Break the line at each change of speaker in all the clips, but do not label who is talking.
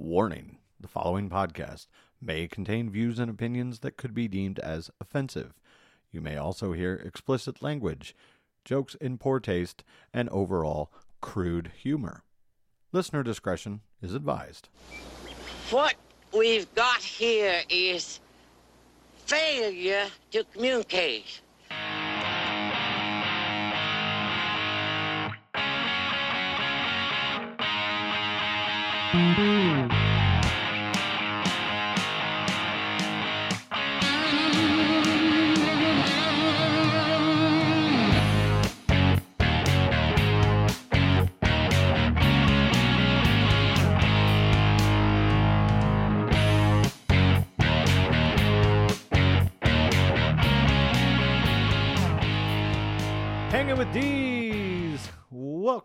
Warning the following podcast may contain views and opinions that could be deemed as offensive. You may also hear explicit language, jokes in poor taste, and overall crude humor. Listener discretion is advised.
What we've got here is failure to communicate.
Hanging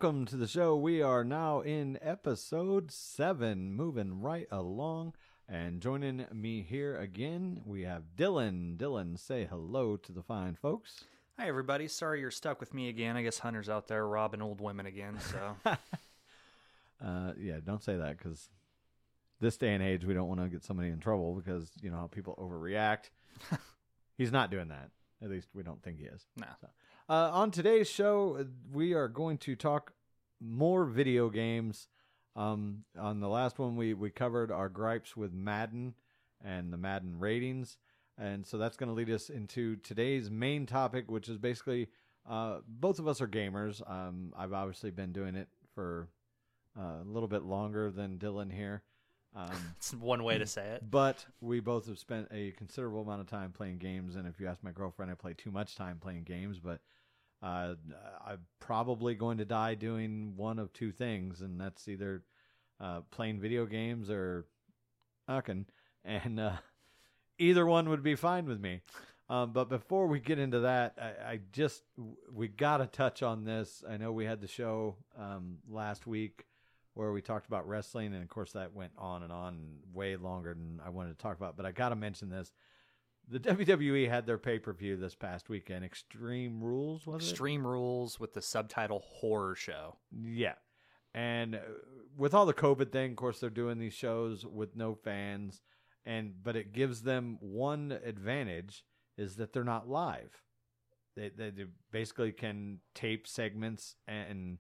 Welcome to the show. We are now in episode seven, moving right along. And joining me here again, we have Dylan. Dylan, say hello to the fine folks.
Hi, everybody. Sorry you're stuck with me again. I guess Hunter's out there robbing old women again. So,
Uh, yeah, don't say that because this day and age, we don't want to get somebody in trouble because you know how people overreact. He's not doing that. At least we don't think he is.
no.
Uh, on today's show, we are going to talk more video games. Um, on the last one, we, we covered our gripes with Madden and the Madden ratings. And so that's going to lead us into today's main topic, which is basically uh, both of us are gamers. Um, I've obviously been doing it for uh, a little bit longer than Dylan here. Um,
It's one way to say it.
but we both have spent a considerable amount of time playing games, and if you ask my girlfriend, I play too much time playing games. But uh, I'm probably going to die doing one of two things, and that's either uh, playing video games or fucking, and uh, either one would be fine with me. Um, but before we get into that, I, I just we got to touch on this. I know we had the show um, last week where we talked about wrestling, and of course that went on and on way longer than I wanted to talk about. But I got to mention this: the WWE had their pay per view this past weekend. Extreme Rules was it?
Extreme Rules with the subtitle Horror Show.
Yeah. And uh, with all the COVID thing, of course, they're doing these shows with no fans, and but it gives them one advantage is that they're not live. They they, they basically can tape segments and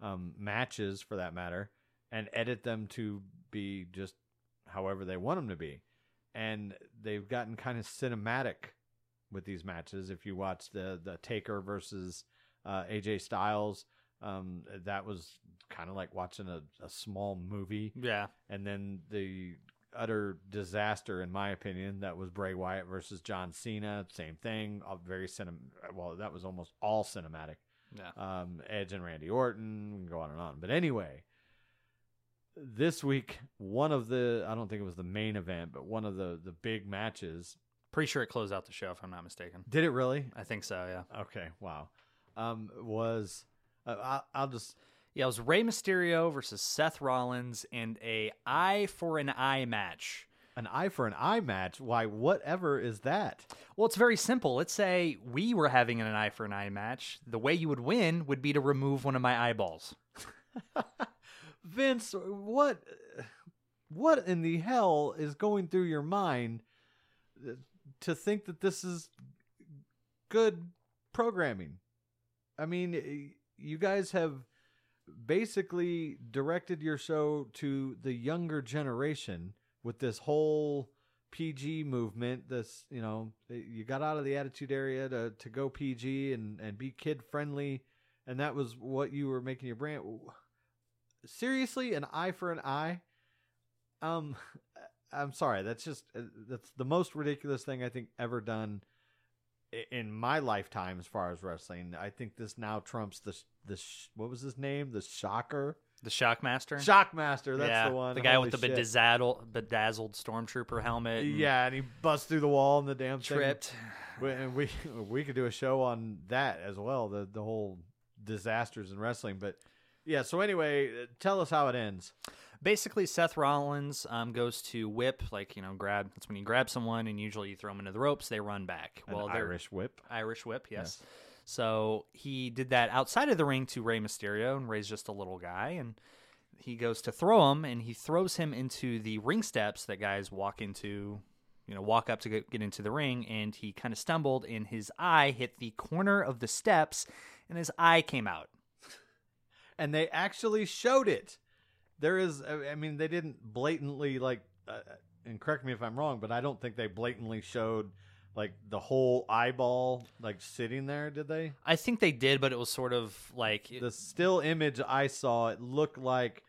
um, matches for that matter, and edit them to be just however they want them to be. And they've gotten kind of cinematic with these matches. If you watch the the Taker versus uh, AJ Styles, um, that was kind of like watching a, a small movie.
Yeah.
And then the utter disaster, in my opinion, that was Bray Wyatt versus John Cena. Same thing. Very cinem. Well, that was almost all cinematic.
Yeah.
Um, Edge and Randy Orton. We can go on and on. But anyway, this week, one of the I don't think it was the main event, but one of the the big matches.
Pretty sure it closed out the show, if I'm not mistaken.
Did it really?
I think so, yeah.
Okay. Wow. Um, was uh, I, I'll just
Yeah, it was Rey Mysterio versus Seth Rollins and a eye for an eye match.
An eye for an eye match. Why? Whatever is that?
Well, it's very simple. Let's say we were having an eye for an eye match. The way you would win would be to remove one of my eyeballs.
Vince, what what in the hell is going through your mind uh, to think that this is good programming? I mean, you guys have basically directed your show to the younger generation with this whole PG movement. This, you know, you got out of the attitude area to, to go PG and, and be kid friendly, and that was what you were making your brand. Seriously an eye for an eye? Um i'm sorry that's just uh, that's the most ridiculous thing i think ever done in my lifetime as far as wrestling. I think this now trumps the the what was his name? The shocker
The Shockmaster?
shockmaster that's
yeah,
the one
The guy
Holy
with the
shit.
bedazzled, bedazzled stormtrooper helmet. and
yeah and he busts through the wall and the damn thing.
Tripped.
we, and we we could do a show on that as well the the whole disasters in wrestling but yeah so anyway tell us how it ends
Basically, Seth Rollins um, goes to whip, like, you know, grab. That's when you grab someone and usually you throw them into the ropes, they run back. Well,
irish whip
Irish whip, yes. So he did that outside of the ring to Rey Mysterio, and Rey's just a little guy, and he goes to throw him, and he throws him into the ring steps that guys walk into, you know, walk up to get, into the ring, and he kind of stumbled, and his eye hit the corner of the steps, and his eye came out.
and they actually showed it. There is, I I mean, they didn't blatantly like, uh, and correct me if I'm wrong, but I don't think they blatantly showed like the whole eyeball like sitting there. Did they?
I think they did, but it was sort of like
The still image I saw, it looked like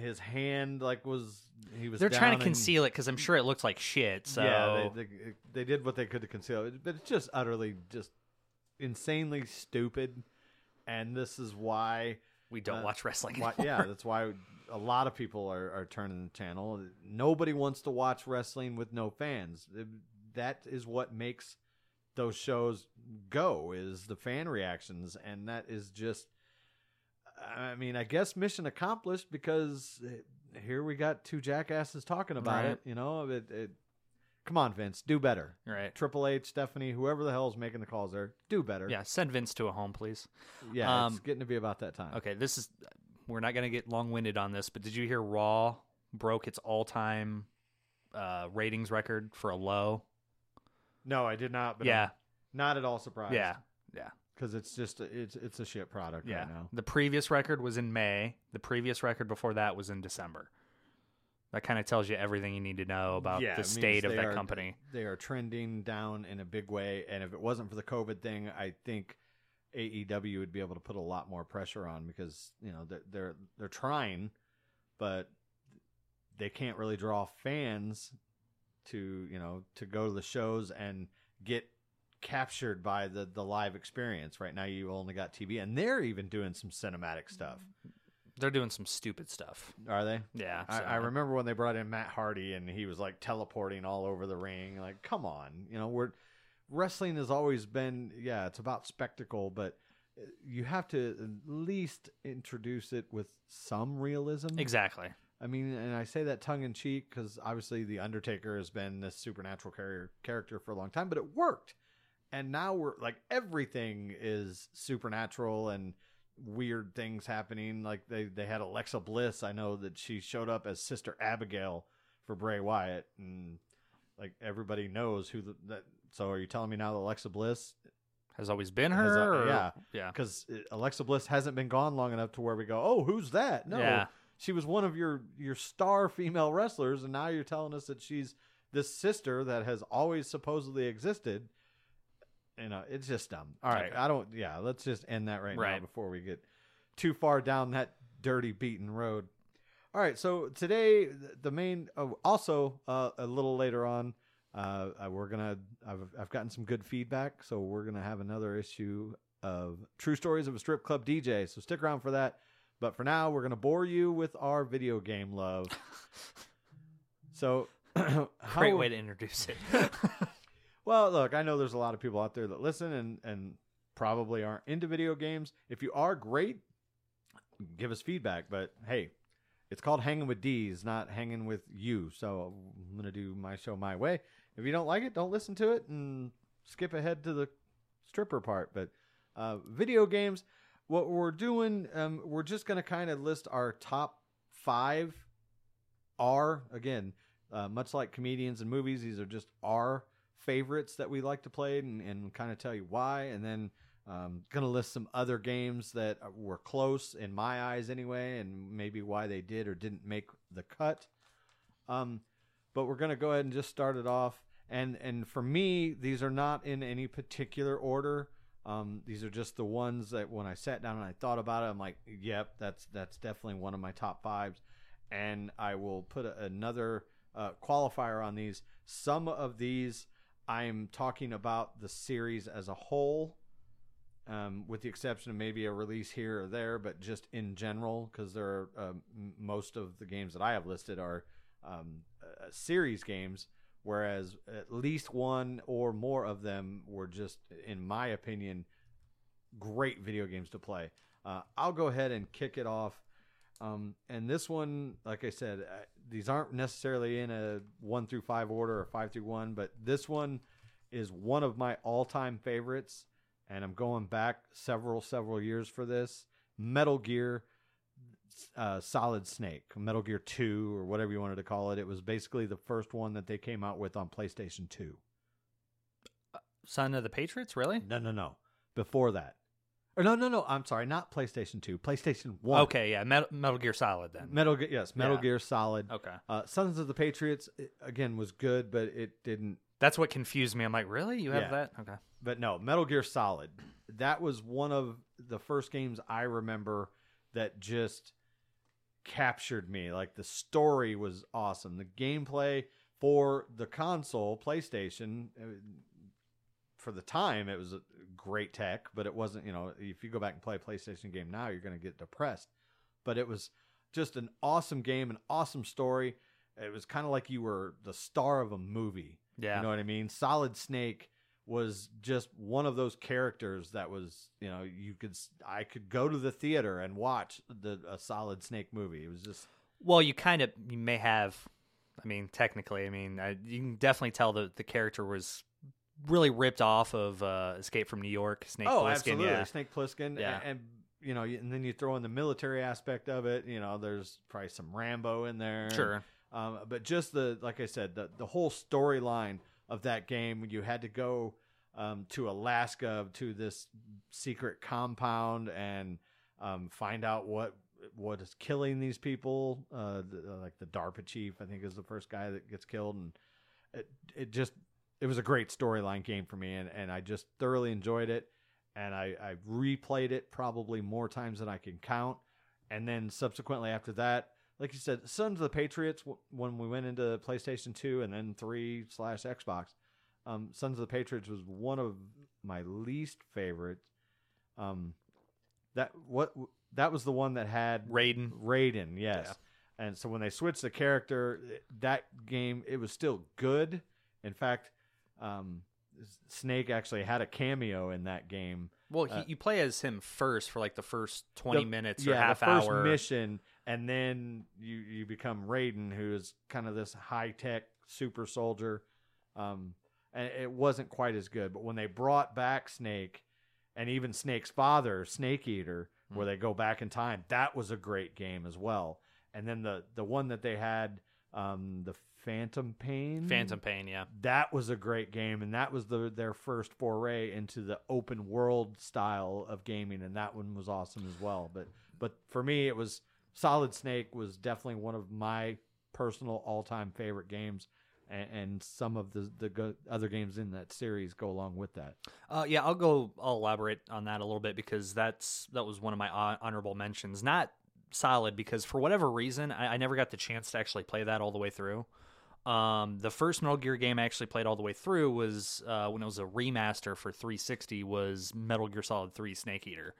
his hand like was he was.
they're trying
down
to
and-
conceal it because I'm sure it looked like shit. So
Yeah, they, they they did what they could to conceal it, but it's just utterly just insanely stupid, and this is why
we don't
uh,
watch wrestling.
why,
anymore.
yeah, that's why a lot of people are, are turning the channel. Nobody wants to watch wrestling with no fans. That is what makes those shows go is the fan reactions, and that is just. I mean, I guess mission accomplished because here we got two jackasses talking about
Right.
it. You know, it, it. Come on, Vince, do better.
right.
Triple H, Stephanie, whoever the hell is making the calls there, do better.
Yeah, send Vince to a home, please.
yeah, it's
Um,
getting to be about that time.
Okay, this is we're not gonna get long winded on this, but did you hear Raw broke its all time uh, ratings record for a low?
No, I did not. But
yeah,
I'm not at all surprised.
yeah, yeah,
because it's just it's it's a shit product
yeah.
right now.
The previous record was in May. The previous record before that was in December. That kind of tells you everything you need to know about
Yeah,
the state of that
are-
company.
They are trending down in a big way, and if it wasn't for the COVID thing, I think AEW would be able to put a lot more pressure on because you know they're they're, they're trying, but they can't really draw fans to you know to go to the shows and get captured by the the live experience. Right now, you only got TV, and they're even doing some cinematic stuff.
They're doing some stupid stuff.
Are they?
Yeah,
I,
so-
I remember when they brought in Matt Hardy and he was like teleporting all over the ring. Like, come on, you know, we're wrestling has always been, yeah, it's about spectacle, but uh, you have to at least introduce it with some realism.
exactly.
I mean, and I say that tongue in cheek because obviously the Undertaker has been this supernatural carrier, character for a long time, but it worked. And now we're like everything is supernatural and weird things happening. Like they they had Alexa Bliss. I know that she showed up as Sister Abigail for Bray Wyatt, and like everybody knows who the, that. So are you telling me now that Alexa Bliss
Has always been
Has
her. or-
yeah.
yeah,
because uh, Alexa Bliss hasn't been gone long enough to where we go, oh, who's that? No,
Yeah.
She was one of your your star female wrestlers, and now you're telling us that she's this sister that has always supposedly existed. You know, it's just dumb. All right,
Okay.
I don't. Yeah, let's just end that right, now before we get too far down that dirty beaten road. All right, so today the main. Oh, also, uh, a little later on, uh, uh, we're gonna. I've I've gotten some good feedback, so we're gonna have another issue of True Stories of a Strip Club DJ. So stick around for that. But for now, we're gonna bore you with our video game love. so, how,
great way to introduce it.
well, look, I know there's a lot of people out there that listen and and probably aren't into video games. If you are, great. Give us feedback, but hey, it's called hanging with D's, not hanging with you. So I'm gonna do my show my way. If you don't like it, don't listen to it and skip ahead to the stripper part. But uh, video games, what we're doing, um, we're just gonna kind of list our top five. Are again, uh, much like comedians and movies, these are just our favorites that we like to play and, and kind of tell you why. And then um, gonna list some other games that were close in my eyes anyway, and maybe why they did or didn't make the cut. Um, but we're gonna go ahead and just start it off. And and for me, these are not in any particular order. Um, these are just the ones that when I sat down and I thought about it, I'm like, yep, that's that's definitely one of my top fives. And I will put a, another uh, qualifier on these. Some of these I'm talking about the series as a whole, um, with the exception of maybe a release here or there, but just in general, because there are um, most of the games that I have listed are um, uh, series games, whereas at least one or more of them were just, in my opinion, great video games to play. Uh, I'll go ahead and kick it off. Um, and this one, like I said, uh, these aren't necessarily in a one through five order or five through one, but this one is one of my all time favorites. And I'm going back several, several years for this. Metal Gear. Uh, Solid Snake, Metal Gear Two, or whatever you wanted to call it. It was basically the first one that they came out with on PlayStation Two.
Son of the Patriots, really?
No, no, no. Before that, or no, no, no. I'm sorry, not PlayStation Two, PlayStation One.
Okay, yeah, Metal, Metal Gear Solid then.
Metal Gear, yes, Metal
Yeah.
Gear Solid.
Okay,
Uh, Sons of the Patriots it, again was good, but it didn't.
that's what confused me. I'm like, really? You have
Yeah.
that? Okay.
But no, Metal Gear Solid. That was one of the first games I remember that just captured me. Like the story was awesome. The gameplay for the console, PlayStation, uh, for the time, it was a great tech, but it wasn't, you know, if you go back and play a PlayStation game now, you're going to get depressed. But it was just an awesome game, an awesome story. It was kind of like you were the star of a movie.
Yeah.
You know what I mean? Solid Snake was just one of those characters that was, you know, you could I could go to the theater and watch the a Solid Snake movie. It was just
Well, you kind of you may have. I mean, technically, I mean, I, you can definitely tell that the character was really ripped off of uh, Escape from New York. Snake
oh,
Plissken,
absolutely,
yeah.
Snake Plissken,
Yeah.
and, and you know, and then you throw in the military aspect of it. You know, there's probably some Rambo in there.
Sure.
Um, but just the like I said, the the whole storyline of that game, you had to go um, to Alaska to this secret compound and um, find out what what is killing these people. Uh, the, uh, like the DARPA chief, I think, is the first guy that gets killed, and it it just it was a great storyline game for me, and and I just thoroughly enjoyed it, and I I replayed it probably more times than I can count, and then subsequently after that like you said, Sons of the Patriots. When we went into PlayStation Two and then three slash Xbox, um, Sons of the Patriots was one of my least favorites. Um, that what that was the one that had
Raiden.
Raiden, yes. And so when they switched the character, that game it was still good. In fact, um, Snake actually had a cameo in that game.
Well, he,
Uh,
you play as him first for like the first twenty
The-
minutes or
yeah,
half
the first
hour.
mission, and then you you become Raiden, who is kind of this high tech super soldier. Um, and it wasn't quite as good, but when they brought back Snake, and even Snake's father, Snake Eater,
Hmm.
where they go back in time, that was a great game as well. And then the the one that they had, um, the Phantom Pain,
Phantom Pain, yeah.
that was a great game and that was the their first foray into the open world style of gaming and that one was awesome as well but but for me it was solid snake was definitely one of my personal all-time favorite games and, some of the the go- other games in that series go along with that
Uh, yeah, I'll go. I'll elaborate on that a little bit because that's that was one of my hon- honorable mentions. Not solid because for whatever reason I, I never got the chance to actually play that all the way through. Um, the first Metal Gear game I actually played all the way through was uh, when it was a remaster for 360 was Metal Gear Solid 3 Snake Eater,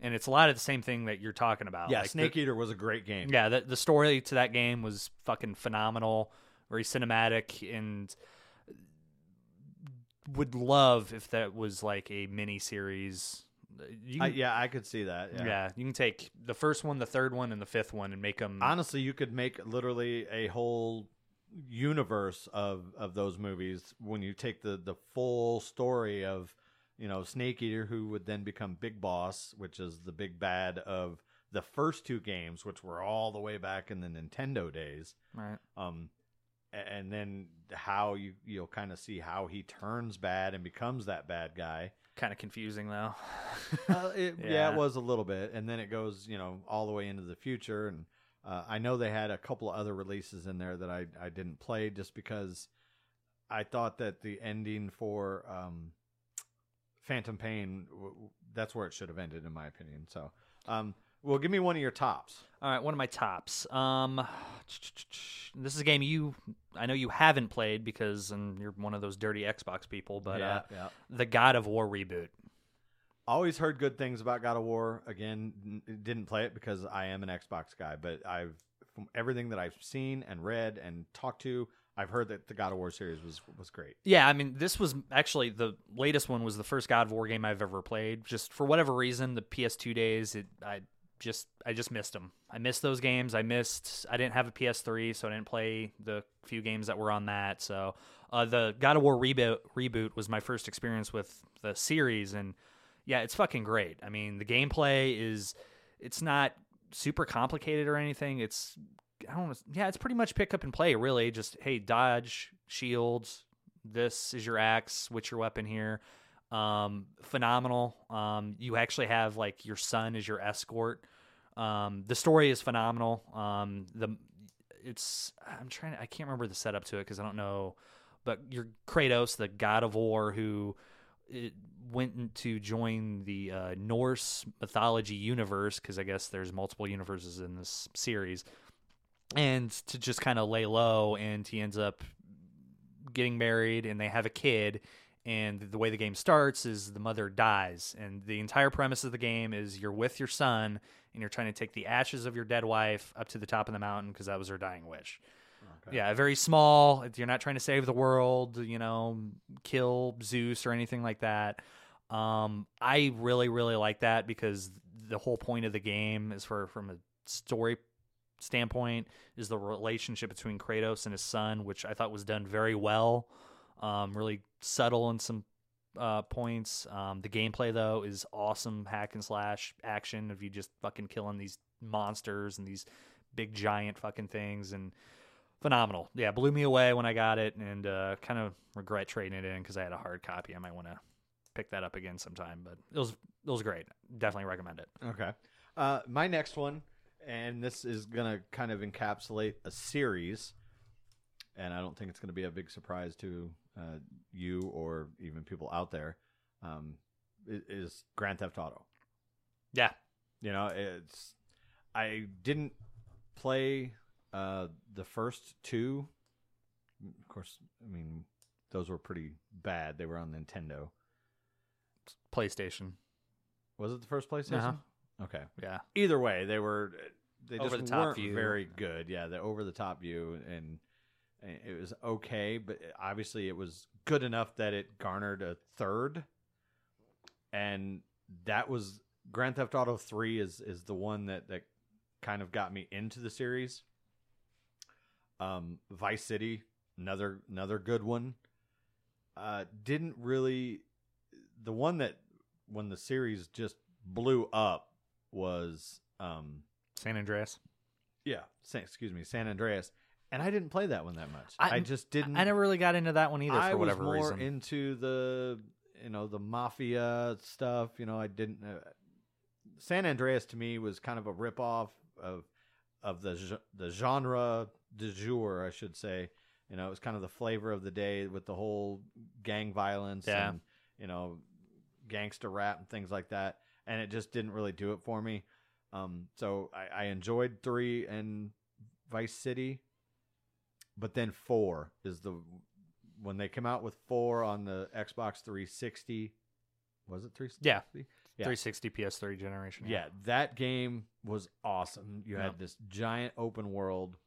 and it's a lot of the same thing that you're talking about.
yeah
Like, the-
snake eater was a great game
yeah, the the story to that game was fucking phenomenal, very cinematic, and would love if that was like a mini series. You
I, yeah i could see that yeah.
yeah. you can take the first one, the third one, and the fifth one, and make them.
honestly you could make literally a whole universe of of those movies when you take the the full story of you know snake eater who would then become big boss which is the big bad of the first two games which were all the way back in the nintendo days
right.
um and then how you you'll kind of see how he turns bad and becomes that bad guy
Kind of confusing though.
uh, it, yeah.
Yeah.
it was a little bit, and then it goes, you know, all the way into the future. And uh, I know they had a couple of other releases in there that I I didn't play just because I thought that the ending for um, Phantom Pain that's where it should have ended, in my opinion. So, um, well, give me one of your tops.
All right, one of my tops. Um, this is a game you, I know you haven't played because um, you're one of those dirty Xbox people, but
yeah,
uh,
yeah.
the God of War reboot.
Always heard good things about God of War. Again, didn't play it because I am an Xbox guy, but I've from everything that I've seen and read and talked to, I've heard that the God of War series was was great.
Yeah, I mean, this was actually the latest one was the first God of War game I've ever played. Just for whatever reason, the PS2 days, it I just I just missed them. I missed those games. I missed. I didn't have a PS3, so I didn't play the few games that were on that. So uh, the God of War reboot reboot was my first experience with the series, and yeah, it's fucking great. I mean, the gameplay is it's not super complicated or anything. It's I don't know. Yeah, it's pretty much pick up and play. Really, just hey, dodge, shields. This is your axe. What's your weapon here? Um, phenomenal. Um, you actually have like your son as your escort. Um, the story is phenomenal. Um, the it's I'm trying to I can't remember the setup to it because I don't know, but you're Kratos, the god of war, who it went to join the uh, Norse mythology universe because I guess there's multiple universes in this series, and to just kind of lay low, and he ends up getting married, and they have a kid. And the way the game starts is the mother dies, and the entire premise of the game is you're with your son, and you're trying to take the ashes of your dead wife up to the top of the mountain because that was her dying wish.
Okay.
Yeah, very small. You're not trying to save the world, you know, kill Zeus or anything like that. Um, I really, really like that because the whole point of the game is for from a story standpoint is the relationship between Kratos and his son, which I thought was done very well. Um, really subtle in some uh, points. Um, the gameplay though is awesome hack and slash action of you just fucking killing these monsters and these big giant fucking things and phenomenal. Yeah, blew me away when I got it and uh, kind of regret trading it in because I had a hard copy. I might want to pick that up again sometime, but it was it was great. Definitely recommend it.
Okay. Uh, my next one, and this is gonna kind of encapsulate a series, and I don't think it's gonna be a big surprise to uh, you or even people out there. Um, is Grand Theft Auto.
Yeah,
You know, it's I didn't play uh, the first two. Of course, I mean those were pretty bad. They were on Nintendo.
PlayStation.
Was it the first PlayStation?
Uh-huh.
Okay.
Yeah,
either way, they were they
Over
just
the top
weren't
view.
very good. Yeah, the over the top view, and, and it was okay, but obviously it was good enough that it garnered a third, and that was Grand Theft Auto Three is is the one that that kind of got me into the series. Um, Vice City, another another good one. Uh, didn't really the one that when the series just blew up was um
San Andreas.
yeah San, excuse me San Andreas and I didn't play that one that much
I-
I, just didn't
I never really got into that one either
I
for whatever
was more
reason.
into the you know the mafia stuff you know I didn't uh, San Andreas to me was kind of a rip off of of the the genre du jour I should say you know it was kind of the flavor of the day with the whole gang violence
Yeah.
and you know gangster rap and things like that and it just didn't really do it for me um so I, I enjoyed three and Vice City but then four is the when they came out with four on the Xbox 360. Was it 360?
Yeah.
Yeah.
360 PS3 generation.
Yeah, that game was awesome. You
Yeah.
had this giant open world.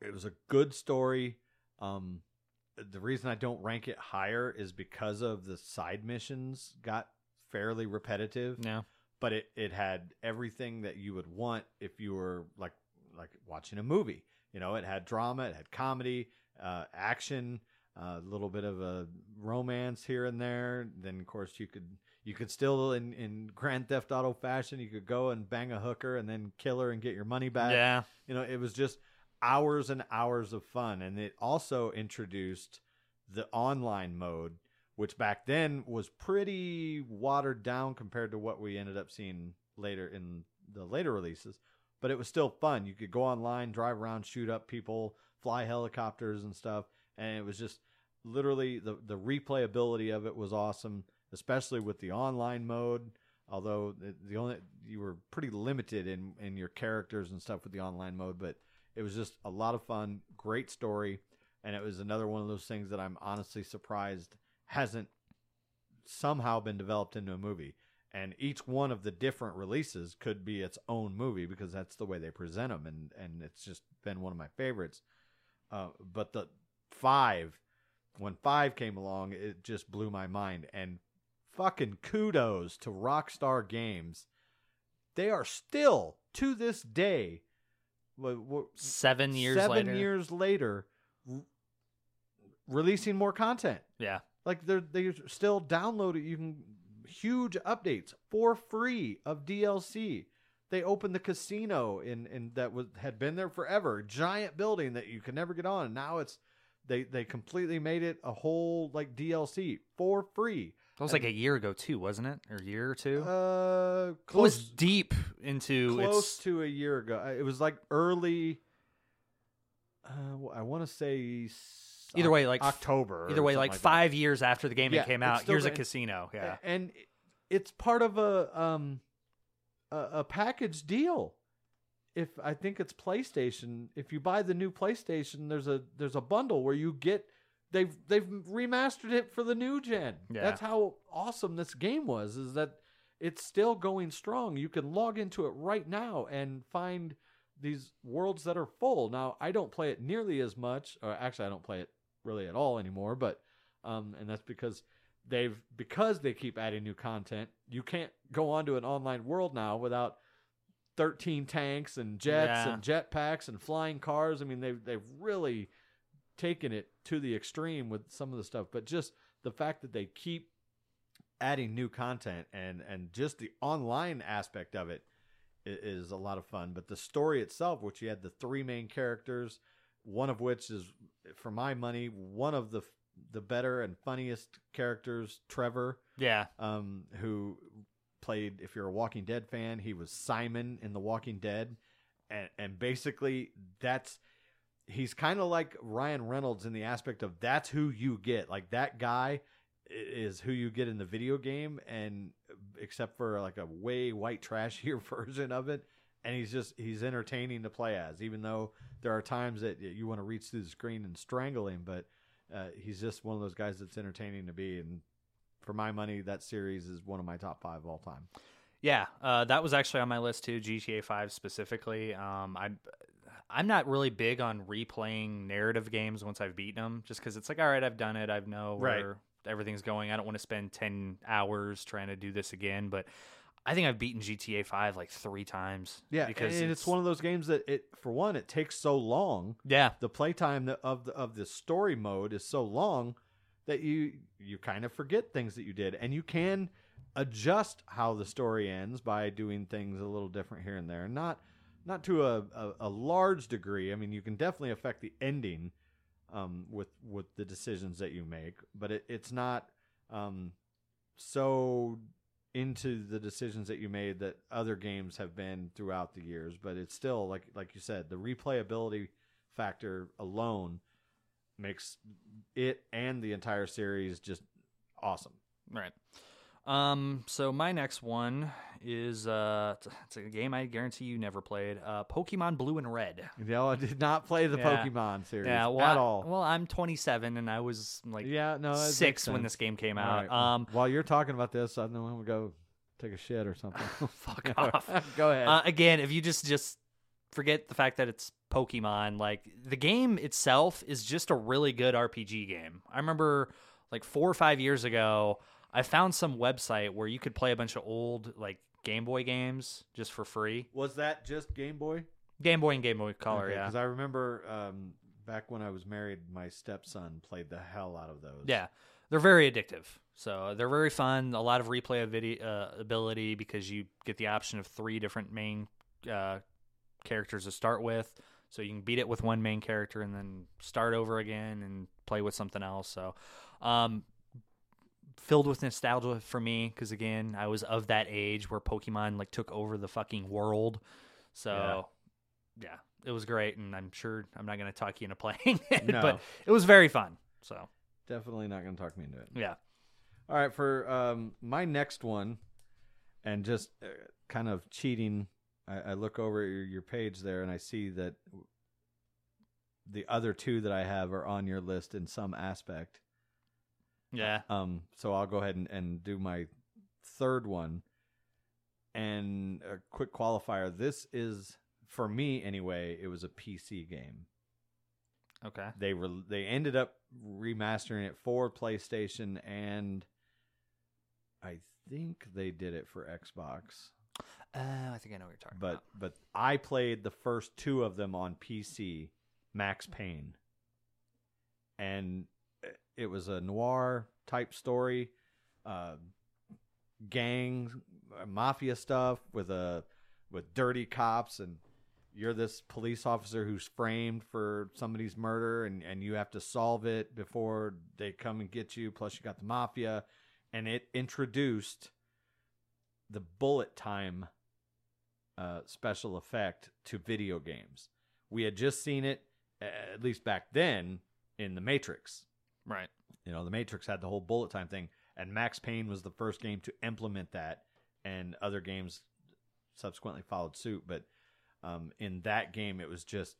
It was a good story. Um, the reason I don't rank it higher is because of the side missions got fairly repetitive
Yeah.
But it, it had everything that you would want if you were like like watching a movie. You know, it had drama, it had comedy, uh, action, a little bit of a romance here and there. Then of course you could you could still in in Grand Theft Auto fashion, you could go and bang a hooker and then kill her and get your money back.
Yeah.
You know, it was just hours and hours of fun. And it also introduced the online mode, which back then was pretty watered down compared to what we ended up seeing later in the later releases. But it was still fun. You could go online, drive around, shoot up people, fly helicopters and stuff. And it was just literally the, the replayability of it was awesome, especially with the online mode. Although the, the only you were pretty limited in in your characters and stuff with the online mode, but it was just a lot of fun, great story, and it was another one of those things that I'm honestly surprised hasn't somehow been developed into a movie. And each one of the different releases could be its own movie because that's the way they present them, and and it's just been one of my favorites. Uh, but the five, when five came along, it just blew my mind. And fucking kudos to Rockstar Games. They are still to this day,
Seven years
seven
later.
years later, r- releasing more content.
Yeah.
Like they're they still download it. You can huge updates for free of DLC. they opened the casino in in that was had been there forever, giant building that you could never get on. And now it's they they completely made it a whole like DLC for free.
That was like a year ago too, wasn't it? Or a year or two?
Uh,
it was deep into
close
its.
to a year ago. It was like early. Uh, I want to say
Either way, like
October.
Either way, like
that.
five years after the game
Yeah,
came out, here's a casino. Yeah.
And it's part of a um a, a package deal. If I think it's PlayStation, if you buy the new PlayStation, there's a there's a bundle where you get they've they've remastered it for the new gen.
Yeah.
That's how awesome this game was. Is that it's still going strong. You can log into it right now and find these worlds that are full. Now I don't play it nearly as much, or actually I don't play it really at all anymore. But um, and that's because they've because they keep adding new content. You can't go onto an online world now without 13 tanks and jets
Yeah.
and jetpacks and flying cars. I mean, they've they've really taken it to the extreme with some of the stuff. But just the fact that they keep adding new content and and just the online aspect of it is a lot of fun. But the story itself, which you had the three main characters, one of which is, for my money, one of the the better and funniest characters, Trevor,
Yeah.
um, who played. If you're a Walking Dead fan, he was Simon in The Walking Dead, and and basically that's he's kind of like Ryan Reynolds in the aspect of that's who you get. Like that guy is who you get in the video game, and except for like a way white trashier version of it. And he's just he's entertaining to play as, even though there are times that you want to reach through the screen and strangle him. But uh, he's just one of those guys that's entertaining to be. And for my money, that series is one of my top five of all time.
Yeah, uh, that was actually on my list too. GTA Five specifically. Um, I'm I'm not really big on replaying narrative games once I've beaten them, just because it's like, all right, I've done it. I've know
Right.
where everything's going. I don't want to spend ten hours trying to do this again. But I think I've beaten GTA Five like three times.
Yeah,
because
and it's, one of those games that it for one it takes so long.
yeah,
The playtime of the of the story mode is so long that you you kind of forget things that you did, and you can adjust how the story ends by doing things a little different here and there. Not not to a, a, a large degree. I mean, you can definitely affect the ending um, with with the decisions that you make, but it, it's not um, so into the decisions that you made that other games have been throughout the years. But it's still like like you said, the replayability factor alone makes it and the entire series just awesome.
right. Um, so my next one is uh, it's- a game I guarantee you never played. Uh, Pokemon Blue and Red.
Know, I did not play the
Yeah.
Pokemon series
Yeah, well,
at
I-
all.
well, I'm 27 and I was like
yeah, no,
six when this game came
All
out.
right.
Um,
While you're talking about this, I know I'm gonna go take a shit or something.
fuck off.
go ahead.
Uh, again, if you just just forget the fact that it's Pokemon, like the game itself is just a really good RPG game. I remember like four or five years ago, I found some website where you could play a bunch of old like Game Boy games just for free.
Was that just Game Boy?
Game Boy and Game Boy Color, yeah.
Because I remember um, back when I was married, my stepson played the hell out of those.
Yeah, they're very addictive. So they're very fun. A lot of replay uh, ability because you get the option of three different main uh, characters to start with. So you can beat it with one main character and then start over again and play with something else. So um, filled with nostalgia for me because again, I was of that age where Pokemon like took over the fucking world. So yeah, it was great, and I'm sure I'm not going to talk you into playing it,
No.
but it was very fun. So
Definitely not going to talk me into it.
yeah.
All right, for um, my next one, and just uh, kind of cheating, I, I look over your, your page there and I see that the other two that I have are on your list in some aspect.
Yeah.
Um, so I'll go ahead and, and do my third one. And a quick qualifier: this is for me anyway. It was a PC game.
Okay.
They were they ended up remastering it for PlayStation, and I think they did it for Xbox.
Uh, I think I know what you're talking
But
about.
but I played the first two of them on PC, Max Payne, and it was a noir type story, uh, gang, uh, mafia stuff with a with dirty cops and you're this police officer who's framed for somebody's murder and, and you have to solve it before they come and get you. Plus you got the mafia and it introduced the bullet time uh, special effect to video games. We had just seen it at least back then in the matrix
Right.
you know the matrix had the whole bullet time thing and max payne was the first game to implement that and other games subsequently followed suit but um, in that game it was just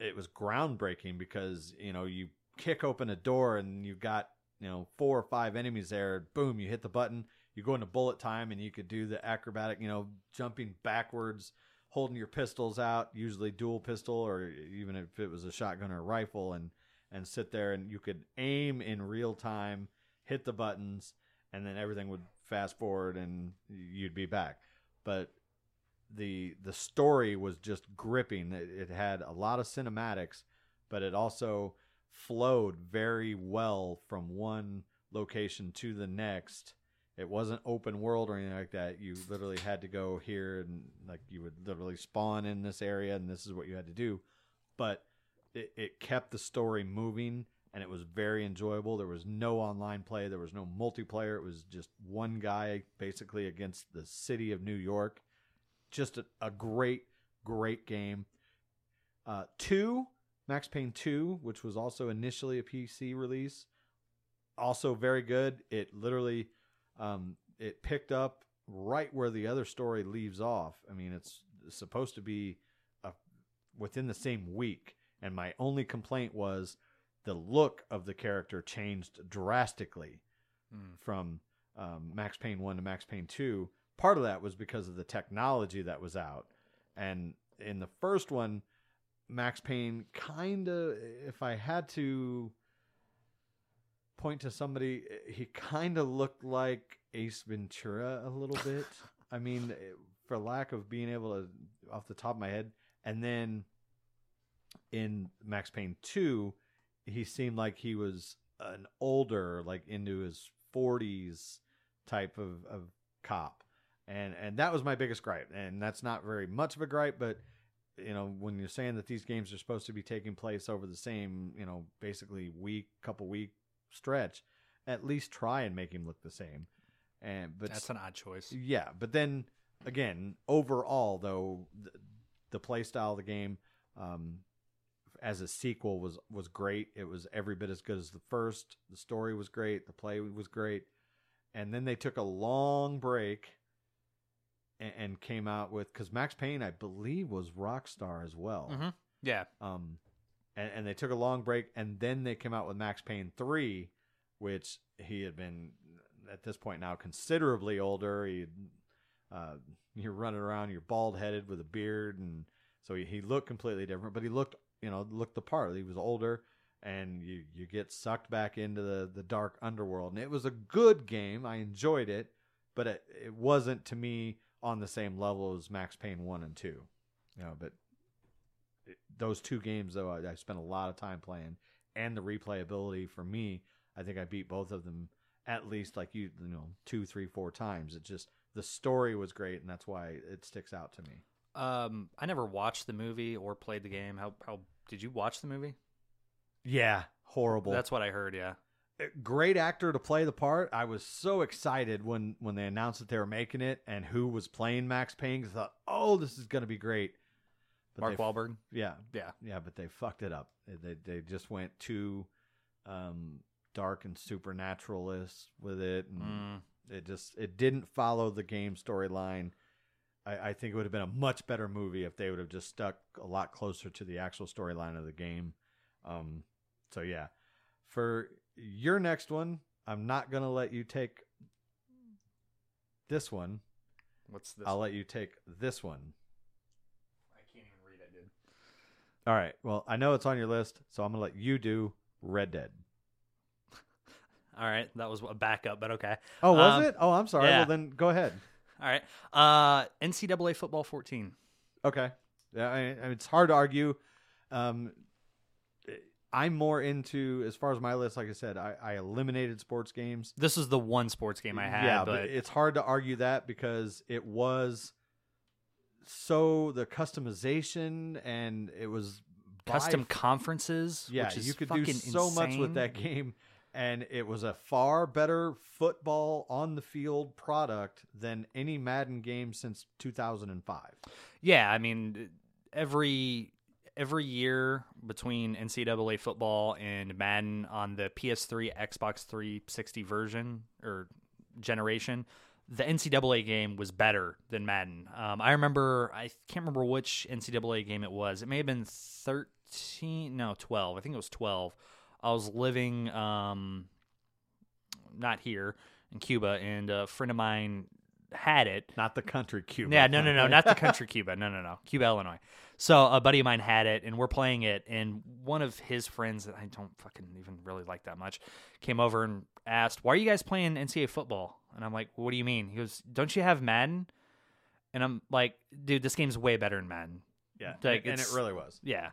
it was groundbreaking because you know you kick open a door and you got you know four or five enemies there boom you hit the button you go into bullet time and you could do the acrobatic you know jumping backwards holding your pistols out usually dual pistol or even if it was a shotgun or a rifle and and sit there and you could aim in real time hit the buttons and then everything would fast forward and you'd be back. But the the story was just gripping. It, it had a lot of cinematics but it also flowed very well from one location to the next. It wasn't open world or anything like that. You literally had to go here and like you would literally spawn in this area and this is what you had to do. But it, it kept the story moving and it was very enjoyable. There was no online play. There was no multiplayer. It was just one guy basically against the city of new york. Just a, a great great game. Uh, two max payne 2 which was also initially a pc release also very good. It literally um, it picked up right where the other story leaves off. I mean it's supposed to be a, within the same week and my only complaint was the look of the character changed drastically
Mm.
from um, Max Payne 1 to Max Payne 2. Part of that was because of the technology that was out. And in the first one, Max Payne kind of, if I had to point to somebody, he kind of looked like Ace Ventura a little bit. I mean, for lack of being able to, off the top of my head. And then in Max Payne 2, he seemed like he was an older, like into his 40s type of, of cop. And and that was my biggest gripe. And that's not very much of a gripe, but you know, when you're saying that these games are supposed to be taking place over the same, you know, basically week, couple week stretch, at least try and make him look the same. And but
That's an odd choice.
yeah, but then again, overall though, the, the play style of the game um, as a sequel was was great. It was every bit as good as the first. The story was great. The play was great. And then they took a long break and, and came out with because Max Payne, I believe, was Rockstar as well.
hmm Yeah.
Um, and, and they took a long break, and then they came out with Max Payne three, which he had been at this point now considerably older. He, uh, you're running around, you're bald headed with a beard, and so he, he looked completely different. But he looked, you know, looked the part. He was older, and you you get sucked back into the the dark underworld. And it was a good game. I enjoyed it, but it it wasn't to me on the same level as Max Payne one and two. You know, but it- those two games though I, I spent a lot of time playing and the replayability for me i think i beat both of them at least like you you know two three four times it just the story was great and that's why it sticks out to me
Um, I never watched the movie or played the game. How how did you watch the movie?
yeah horrible
That's what I heard. Yeah.
great actor to play the part i was so excited when when they announced that they were making it and who was playing max payne 'cause I thought oh this is going to be great But
Mark
they-
Wahlberg.
yeah
Yeah.
Yeah, but they fucked it up. They they, they just went too um, dark and supernaturalist with it, and
Mm.
it just it didn't follow the game storyline. I, I think it would have been a much better movie if they would have just stuck a lot closer to the actual storyline of the game. Um, so yeah, for your next one, I'm not gonna let you take this one.
What's this?
I'll let you take this one.
I can't even read it, dude.
All right. Well, I know it's on your list, so I'm gonna let you do Red Dead.
All right, that was a backup, but okay.
Oh, was
Um,
it? Oh, I'm sorry.
yeah.
Well, then go ahead.
All right. Uh, NCAA football 14.
Okay. Yeah, I, I- it's hard to argue. Um, I'm more into as far as my list. Like I said, I, I eliminated sports games.
This is the one sports game I had,
yeah,
but,
it's hard to argue that because it was so the customization and it was
Custom conferences.
yeah,
which is
you could do so much with that game, and it was a far better football on the field product than any Madden game since 2005.
Yeah, I mean, every every year between NCAA football and Madden on the PS3, Xbox 360 version or generation, the NCAA game was better than Madden. Um, I remember, I can't remember which NCAA game it was. It may have been 13, no, 12. I think it was 12. I was living, um, not here in Cuba, and a friend of mine had it.
Not the country Cuba.
Yeah, no, no, no, not the country Cuba. No, no, no, Cuba, Illinois. So a buddy of mine had it, and we're playing it, and one of his friends that I don't fucking even really like that much came over and asked, "Why are you guys playing NCAA football?" And I'm like, "What do you mean?" He goes, "Don't you have Madden?" And I'm like, "Dude, this game's way better than Madden."
yeah,
Like,
and, and it really was.
Yeah,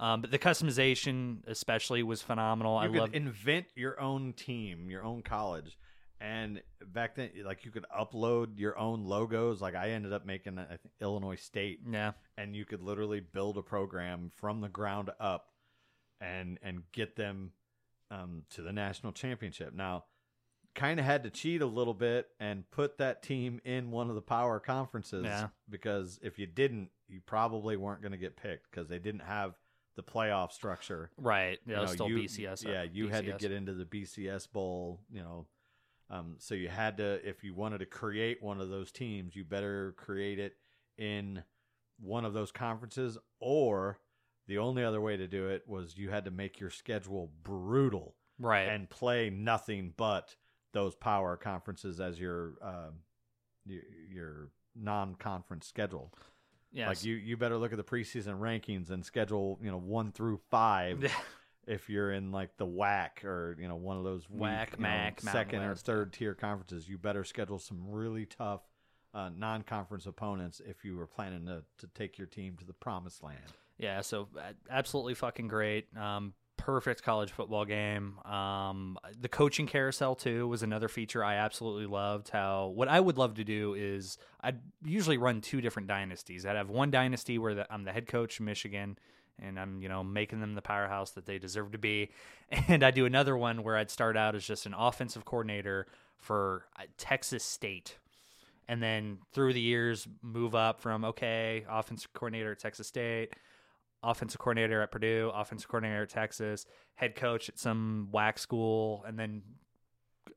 um, but the customization especially was phenomenal. I
You could
love.
invent your own team, your own college, and back then, like you could upload your own logos. Like I ended up making, I think, Illinois State,
yeah,
and you could literally build a program from the ground up, and and get them um, to the national championship. Now, kind of had to cheat a little bit and put that team in one of the power conferences
Yeah.
because if you didn't, you probably weren't going to get picked because they didn't have the playoff structure
right. Yeah, was
know,
still
you-
BCS.
Yeah, you had to get into the BCS bowl, you know. Um, so you had to, if you wanted to create one of those teams, you better create it in one of those conferences, or the only other way to do it was you had to make your schedule brutal
right.
and play nothing but those power conferences as your um, your, your non-conference schedule.
Yes.
Like you, you better look at the preseason rankings and schedule, you know, one through five if you're in like the WAC or you know one of those weak,
WAC,
know,
MAC, Mountain
second or third tier conferences, you better schedule some really tough uh, non-conference opponents if you were planning to to take your team to the promised land.
Yeah, so uh, absolutely fucking great. Um, perfect college football game. Um, the coaching carousel too was another feature I absolutely loved. How what I would love to do is I'd usually run two different dynasties. I'd have one dynasty where the, I'm the head coach Michigan. And I'm, you know, making them the powerhouse that they deserve to be. And I do another one where I'd start out as just an offensive coordinator for uh, Texas State and then through the years move up from okay offensive coordinator at texas state offensive coordinator at purdue offensive coordinator at texas head coach at some whack school and then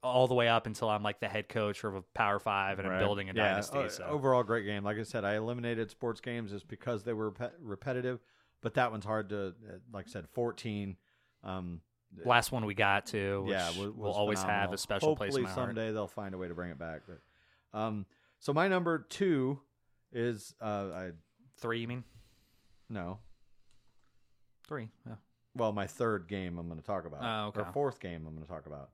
all the way up until i'm like the head coach of a power five and i'm building a
Yeah,
dynasty
o-
so
overall great game. Like I said, I eliminated sports games just because they were repet- repetitive, but that one's hard to, uh, like I said, fourteen. Um,
last one we got to which
yeah, was,
we'll always have a special place in
Hopefully
my heart
someday they'll find a way to bring it back. But um, so my number two is uh, I
three you mean
no,
three yeah.
well, my third game I'm going to talk about,
Oh, okay.
or fourth game I'm going to talk about.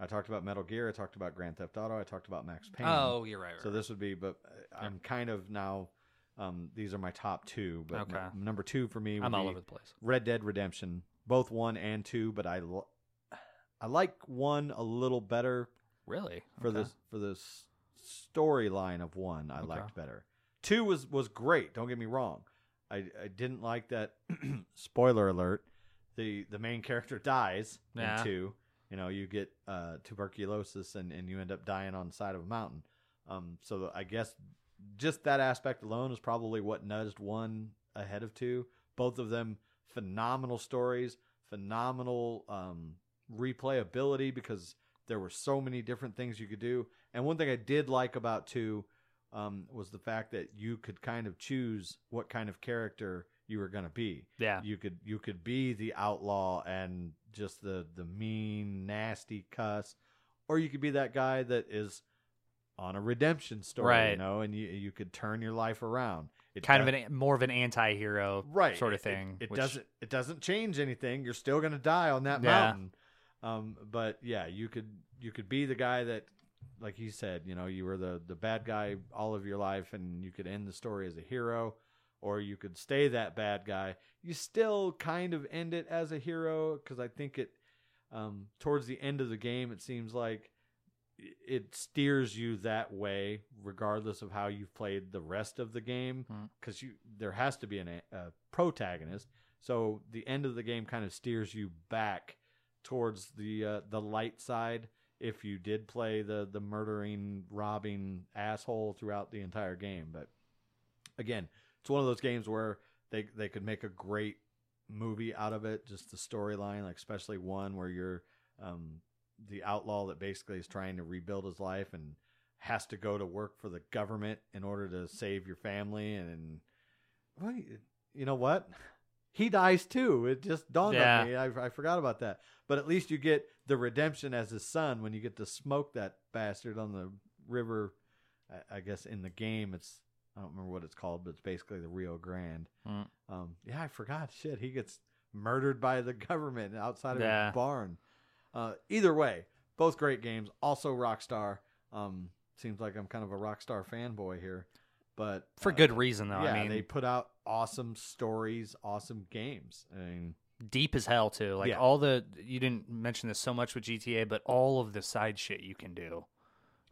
I talked about Metal Gear. I talked about Grand Theft Auto. I talked about Max Payne.
oh you're right, right
So this would be, but uh, I'm kind of now. Um, these are my top two, but
Okay.
n- number two for me would
i'm all over the place
Red Dead Redemption, both one and two. But I, l- I like one a little better
really
for
Okay.
this for this storyline of one. I
Okay.
liked better. Two was was great. Don't get me wrong. I I didn't like that. spoiler alert: the the main character dies
Yeah.
in two. You know, you get uh, tuberculosis and and you end up dying on the side of a mountain. Um, so I guess just that aspect alone is probably what nudged one ahead of two. Both of them phenomenal stories, phenomenal um, replayability because there were so many different things you could do. And one thing I did like about two um, was the fact that you could kind of choose what kind of character you were going to be.
yeah
You could you could be the outlaw and just the the mean, nasty cuss, or you could be that guy that is on a redemption story, you know, and you you could turn your life around. It
kind
does-
of an more of an anti-hero
right
sort of
It- it-
thing
It,
which-
doesn't it doesn't change anything. You're still gonna die on that
Yeah.
mountain. Um, but yeah, you could you could be the guy that, like you said, you know, you were the the bad guy all of your life, and you could end the story as a hero, or you could stay that bad guy. You still kind of end it as a hero because I think it, um, towards the end of the game, it seems like it steers you that way regardless of how you've played the rest of the game
Hmm.
because you there has to be an, a a protagonist so the end of the game kind of steers you back towards the uh, the light side if you did play the the murdering robbing asshole throughout the entire game. But again it's one of those games where they they could make a great movie out of it just the storyline like especially one where you're um the outlaw that basically is trying to rebuild his life and has to go to work for the government in order to save your family. And well, you- know what? He dies too. It just dawned
Yeah.
on me. I, I forgot about that. But at least you get the redemption as his son when you get to smoke that bastard on the river I, I guess in the game it's I don't remember what it's called, but it's basically the Rio Grande.
Mm.
Um, yeah, I forgot. Shit, he gets murdered by the government outside of
Yeah.
his barn. Uh, either way, both great games. Also, Rockstar. Um, seems like I'm kind of a Rockstar fanboy here, but
For
uh,
good reason, though.
yeah,
I mean,
they put out awesome stories, awesome games. I mean,
deep as hell too. Like
Yeah.
all the you didn't mention this so much with GTA, but all of the side shit you can do.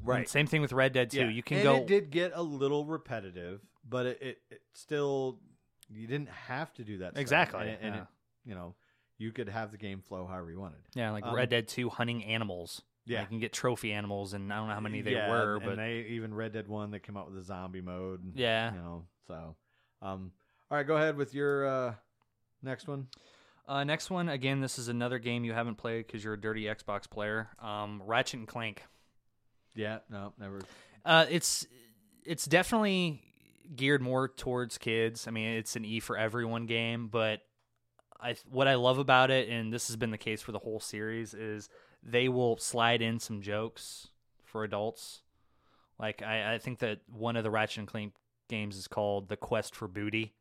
And same thing with Red Dead 2.
Yeah,
You can
and
go
It did get a little repetitive, but it, it, it still you didn't have to do that. stuff.
Exactly,
and, and
yeah.
it, you know you could have the game flow however you wanted.
Yeah, like
Um,
Red Dead 2 hunting animals.
Yeah.
You can get trophy animals and I don't know how many they
Yeah,
were,
and
but
they even Red Dead One they came out with a zombie mode. and,
Yeah.
you know. So, um, all right, go ahead with your uh, next one.
Uh, next one again, this is another game you haven't played cuz you're a dirty Xbox player. Um, Ratchet and Clank.
Yeah, no, never.
Uh, it's it's definitely geared more towards kids. I mean, it's an E for everyone game, but I what I love about it, and this has been the case for the whole series, is they will slide in some jokes for adults. Like I, I think that one of the Ratchet and Clank games is called The Quest for Booty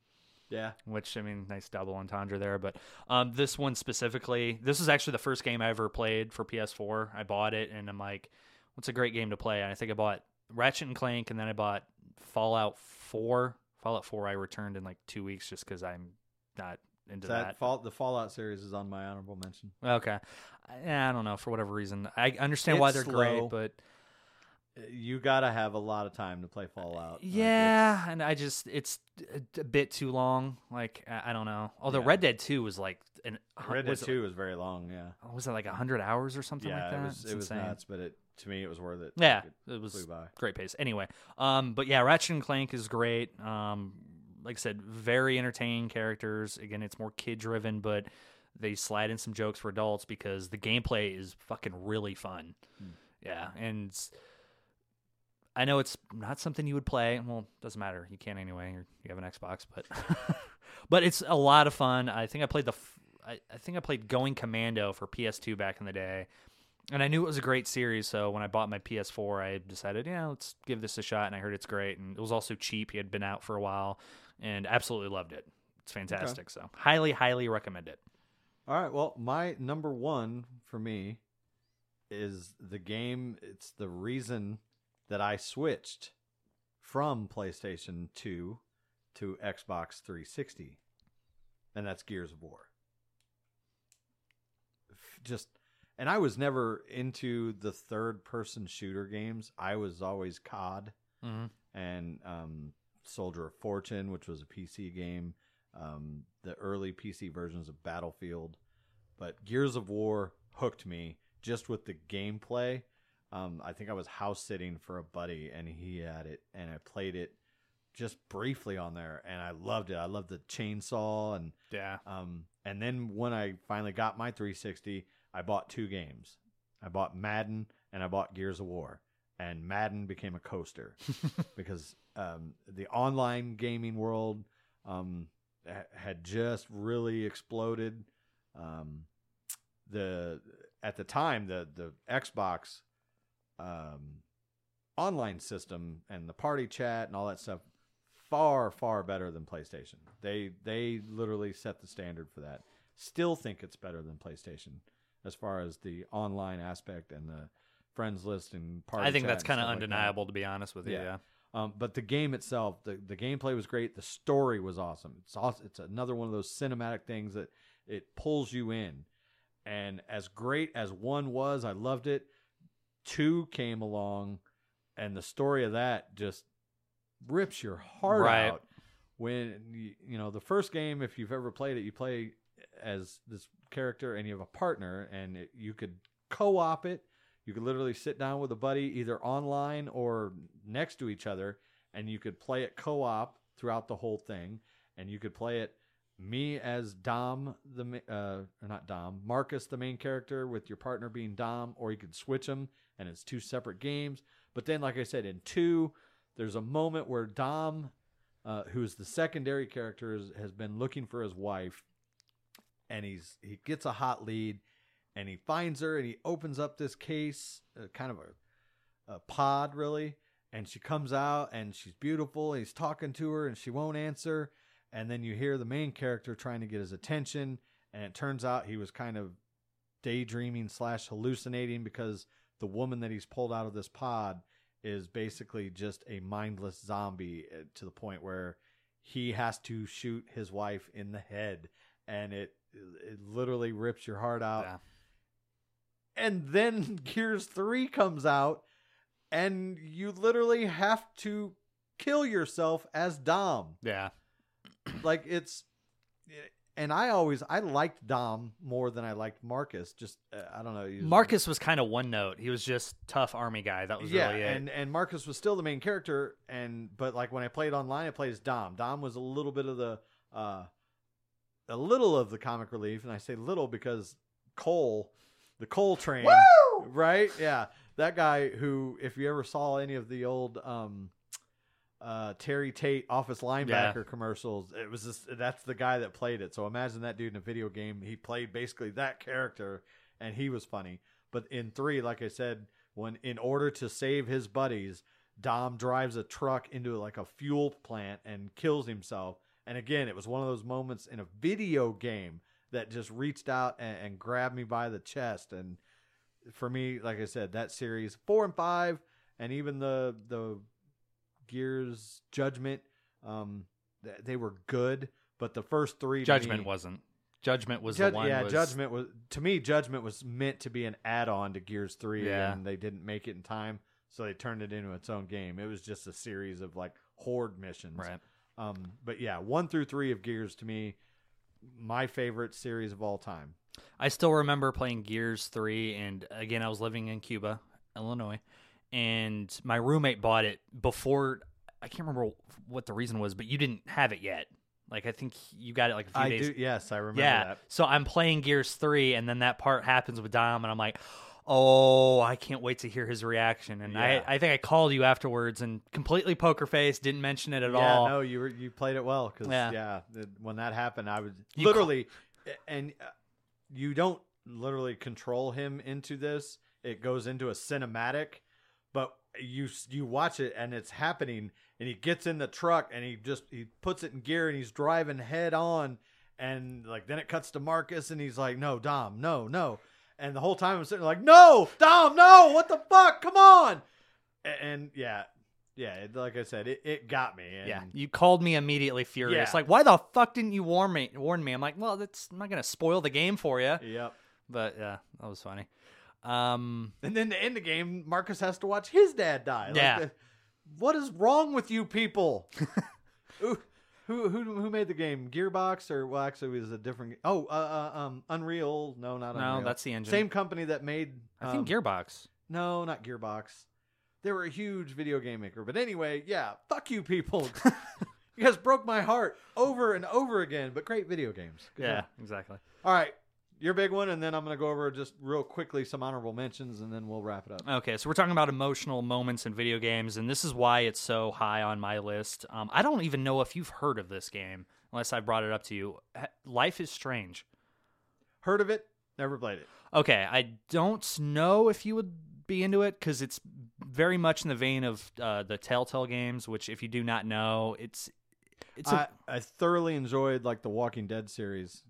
Yeah,
which I mean, nice double entendre there. But um, this one specifically, this is actually the first game I ever played for PS4. I bought it, and I'm like, "What's a great game to play?" And I think I bought Ratchet and Clank, and then I bought Fallout 4. Fallout 4 I returned in like two weeks just because I'm not into
that,
that.
Fall, the Fallout series is on my honorable mention.
Okay, I, I don't know for whatever reason. I understand why they're
slow.
great, but
You gotta have a lot of time to play Fallout. Like,
yeah, and I just it's a, bit too long. Like I, I don't know. Although
Yeah.
Red Dead 2 was like an
Red Dead
was it-
Two is very long. Yeah,
was it like hundred hours or something
yeah,
like that?
it was
It's
it was nuts, but it to me it was worth it.
Yeah,
Like,
it was
flew by.
great pace. Anyway, um, but yeah, Ratchet and Clank is great. Um, like I said, very entertaining characters. Again, it's more kid driven, but they slide in some jokes for adults because the gameplay is fucking really fun.
Hmm.
Yeah, and I know it's not something you would play. Well, doesn't matter. You can't anyway. You have an Xbox, but but it's a lot of fun. I think I played the. I, I think I played Going Commando for PS2 back in the day, and I knew it was a great series. So when I bought my PS4, I decided, yeah, let's give this a shot. And I heard it's great, and it was also cheap. He had been out for a while, and absolutely loved it. It's fantastic. So highly, highly recommend it.
All right. Well, my number one for me is the game. It's the reason that I switched from PlayStation 2 to Xbox 360, and that's Gears of War. Just, and I was never into the third person shooter games. I was always COD
Mm-hmm.
and um, Soldier of Fortune, which was a PC game, um, the early PC versions of Battlefield. But Gears of War hooked me just with the gameplay. Um, I think I was house sitting for a buddy and he had it, and I played it just briefly on there, and I loved it. I loved the chainsaw and
Yeah.
um, and then when I finally got my 360, I bought two games. I bought Madden and I bought Gears of War. And Madden became a coaster because um, the online gaming world um, ha- had just really exploded. Um, the at the time the the Xbox um, online system and the party chat and all that stuff far far better than PlayStation. They they literally set the standard for that. Still think it's better than PlayStation as far as the online aspect and the friends list and party.
I think that's kind of
stuff like
undeniable, to be honest with you.
Yeah.
Yeah.
Um, but the game itself, the, the gameplay was great. The story was awesome. It's awesome. It's another one of those cinematic things that it pulls you in. And as great as one was, I loved it. Two came along, and the story of that just rips your heart
Right.
out. When you, you know the first game, if you've ever played it, you play as this character and you have a partner, and it, you could co-op it. You could literally sit down with a buddy, either online or next to each other, and you could play it co-op throughout the whole thing. And you could play it me as Dom, the uh, or not Dom, Marcus, the main character, with your partner being Dom, or you could switch them, and it's two separate games. But then, like I said, in two, there's a moment where Dom, uh, who's the secondary character, is, has been looking for his wife, and he's he gets a hot lead, and he finds her, and he opens up this case, uh, kind of a, a pod, really, and she comes out, and she's beautiful. And he's talking to her, and she won't answer, and then you hear the main character trying to get his attention, and it turns out he was kind of daydreaming slash hallucinating because the woman that he's pulled out of this pod is basically just a mindless zombie uh, to the point where he has to shoot his wife in the head and it it literally rips your heart out
Yeah.
and then gears 3 comes out and you literally have to kill yourself as dom
Yeah.
Like it's and i always i liked dom more than i liked marcus just uh, i don't know was-
Marcus was kind of one note. He was just tough army guy. That was
yeah,
really it.
and and Marcus was still the main character, and but like when I played online, I played as Dom. Dom was a little bit of the uh, a little of the comic relief, and I say little because Cole, the Cole train, right? Yeah, that guy who, if you ever saw any of the old um, uh, Terry Tate Office linebacker commercials, it was just that's the guy that played it. So imagine that dude in a video game. He played basically that character, and he was funny. But in three, like I said, when in order to save his buddies, Dom drives a truck into like a fuel plant and kills himself. And again, it was one of those moments in a video game that just reached out and, and grabbed me by the chest. And for me, like I said, that series four and five, and even the the Gears Judgment, um, th- they were good. But the first three,
Judgment
me-
wasn't. Judgment was
Jud-
the one.
yeah,
was-
Judgment was to me. Judgment was meant to be an add-on to Gears Three,
Yeah.
and they didn't make it in time, so they turned it into its own game. It was just a series of like horde missions.
Right.
Um, but yeah, one through three of Gears to me, my favorite series of all time.
I still remember playing Gears 3 and again I was living in Cuba, Illinois, and my roommate bought it before I can't remember what the reason was, but you didn't have it yet. Like I think you got it like a few
I
days.
do. Yes, I remember
yeah.
that.
So I'm playing Gears 3 and then that part happens with Dom and I'm like, "Oh, I can't wait to hear his reaction." And
Yeah.
I I think I called you afterwards and completely poker face, didn't mention it at all.
yeah,
all.
no, you were you played it well because
Yeah.
yeah, when that happened, I was
You ca-
literally, and uh, you don't literally control him into this. It goes into a cinematic, you you watch it and it's happening, and he gets in the truck and he just he puts it in gear and he's driving head on, and like then it cuts to Marcus and he's like, "No, Dom, no, no," and the whole time I'm sitting like, "No, Dom, no, what the fuck? Come on!" A- And, yeah. Yeah, like I said, it, it got me. And
Yeah, you called me immediately furious.
Yeah.
Like, why the fuck didn't you warn me? Warn me? I'm like, well, that's I'm not gonna spoil the game for you.
Yep.
But yeah, that was funny. Um,
And then to end the game, Marcus has to watch his dad die. Like,
Yeah.
the- what is wrong with you people? who, who who made the game? Gearbox or well, actually, it was a different. Oh, uh, uh, um, Unreal. No, not
no,
Unreal.
that's the engine.
same company that made.
I think
um,
Gearbox.
No, not Gearbox. They were a huge video game maker. But anyway, yeah, fuck you people. you guys broke my heart over and over again. But great video games. Good
Yeah,
job.
exactly.
All right. Your big one, and then I'm going to go over just real quickly some honorable mentions, and then we'll wrap it up.
Okay, so we're talking about emotional moments in video games, and this is why it's so high on my list. Um, I don't even know if you've heard of this game, unless I brought it up to you. Life is Strange.
Heard of it? Never played it.
Okay, I don't know if you would be into it because it's very much in the vein of uh, the Telltale games, which, if you do not know, it's it's a,
I, I thoroughly enjoyed like the Walking Dead series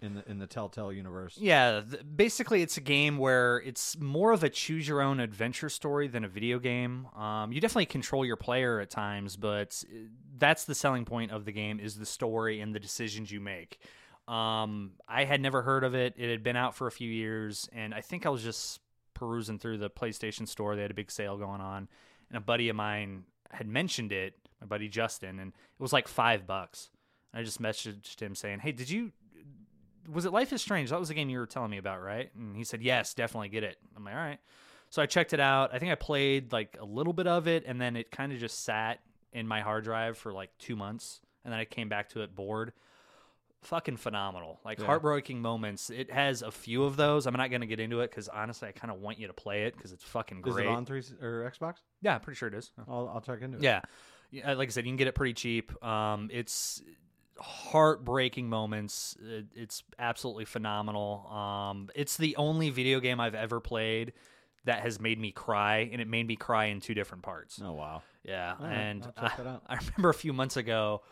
in the in the Telltale universe.
Yeah, basically, it's a game where it's more of a choose your own adventure story than a video game. Um, you definitely control your player at times, but uh, that's the selling point of the game is the story and the decisions you make. Um, I had never heard of it. It had been out for a few years, and I think I was just perusing through the PlayStation store. They had a big sale going on, and a buddy of mine had mentioned it. My buddy Justin, and it was like five bucks. I just messaged him saying, "Hey, did you? Was it Life is Strange? That was the game you were telling me about, right?" And he said, "Yes, definitely get it." I'm like, "All right." So I checked it out. I think I played like a little bit of it, and then it kind of just sat in my hard drive for like two months, and then I came back to it bored. Fucking phenomenal, like
Yeah.
heartbreaking moments. It has a few of those. I'm not going to get into it because honestly, I kind of want you to play it because it's fucking
Is
great.
it on three or Xbox?
Yeah, I'm pretty sure it is.
I'll I'll check into it.
Yeah. yeah, like I said, you can get it pretty cheap. Um, it's heartbreaking moments. It, it's absolutely phenomenal. Um, it's the only video game I've ever played that has made me cry, and it made me cry in two different parts.
Oh wow.
Yeah,
right,
and I. I remember a few months ago,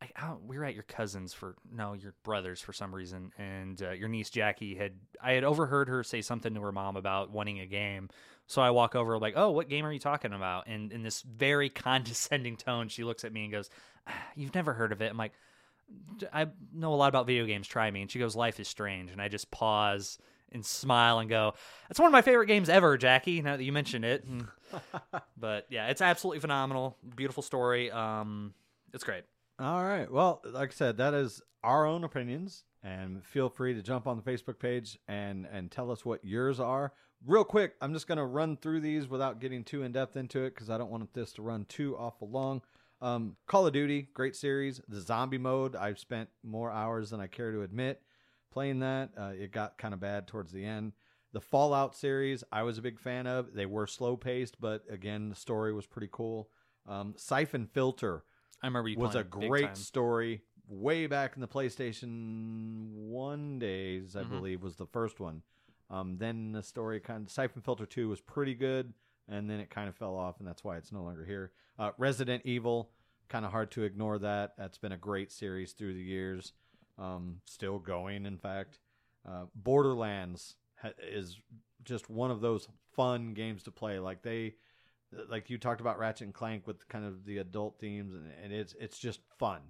I, I, we were at your cousin's for no, your brother's for some reason, and uh, your niece Jackie had I had overheard her say something to her mom about wanting a game. So I walk over like, "Oh, what game are you talking about?" And in this very condescending tone, she looks at me and goes, "Ah, "You've never heard of it?" I'm like, "D- "I know a lot about video games. Try me." And she goes, "Life is Strange." And I just pause and smile and go, "That's one of my favorite games ever, Jackie." Now that you mention it, And- but yeah, it's absolutely phenomenal. Beautiful story. Um, it's great.
All right. Well, like I said, that is our own opinions, and feel free to jump on the Facebook page and and tell us what yours are. Real quick, I'm just gonna run through these without getting too in depth into it because I don't want this to run too awful long. Um, Call of Duty, great series. The zombie mode, I've spent more hours than I care to admit playing that. Uh, it got kind of bad towards the end. The Fallout series, I was a big fan of. They were slow paced, but again, the story was pretty cool. Um, Siphon Filter
I remember
was a great story way back in the PlayStation One days, I
Mhm.
believe, was the first one. Um, then the story kind of Siphon Filter Two was pretty good, and then it kind of fell off, and that's why it's no longer here. Uh, Resident Evil, kind of hard to ignore that. That's been a great series through the years, um, still going. In fact, uh, Borderlands ha- is just one of those fun games to play. Like they like you talked about Ratchet and Clank with kind of the adult themes, and, and it's it's just fun.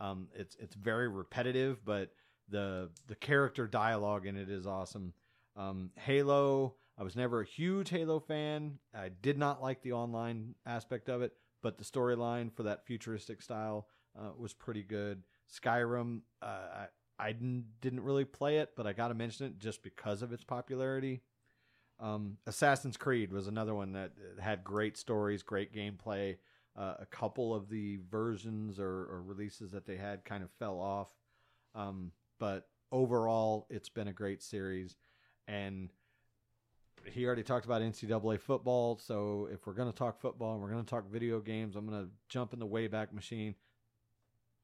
Um, it's it's very repetitive, but the the character dialogue in it is awesome. Um, Halo, I was never a huge Halo fan. I did not like the online aspect of it, but the storyline for that futuristic style uh, was pretty good. Skyrim, uh, I I didn't really play it, but I got to mention it just because of its popularity. Um, Assassin's Creed was another one that uh, had great stories, great gameplay. Uh, a couple of the versions or, or releases that they had kind of fell off, um, but overall, it's been a great series. And he already talked about NCAA football, so if we're going to talk football and we're going to talk video games, I'm going to jump in the Wayback Machine.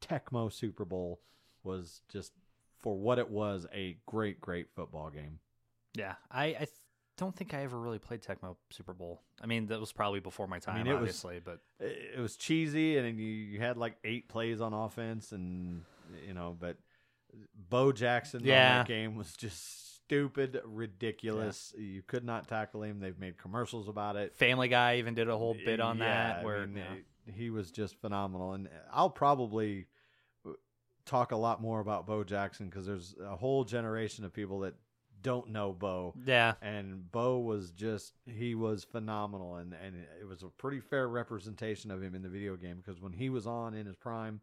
Tecmo Super Bowl was just for what it was a great, great football game.
Yeah, I, I th- don't think I ever really played Tecmo Super Bowl. I mean, that was probably before my time,
mean, it was-
obviously, but
it it was cheesy and you, you had like eight plays on offense and you know but bo jackson
Yeah.
on that game was just stupid ridiculous you could not tackle him. They've made commercials about it.
Family Guy even did a whole bit on
Yeah,
that.
I
Where
mean,
you know,
he was just phenomenal. And i'll probably uh, talk a lot more about bo jackson because there's a whole generation of people that don't know bo.
Yeah,
and Bo was just he was phenomenal. And and it was a pretty fair representation of him in the video game because when he was on in his prime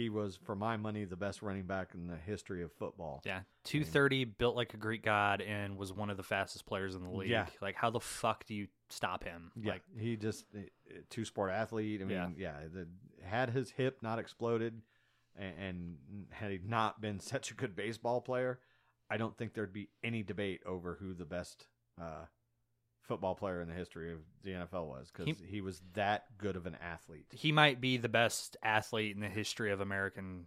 he was for my money the best running back in the history of football
yeah, two thirty, built like a Greek god, and was one of the fastest players in the league.
Yeah.
Like, how the fuck do you stop him?
yeah
Like,
he just two sport athlete i mean
Yeah.
yeah, the, had his hip not exploded and, and had he not been such a good baseball player i don't think there'd be any debate over who the best uh football player in the history of the nfl was because
He-
he was that good of an athlete
he might be the best athlete in the history of American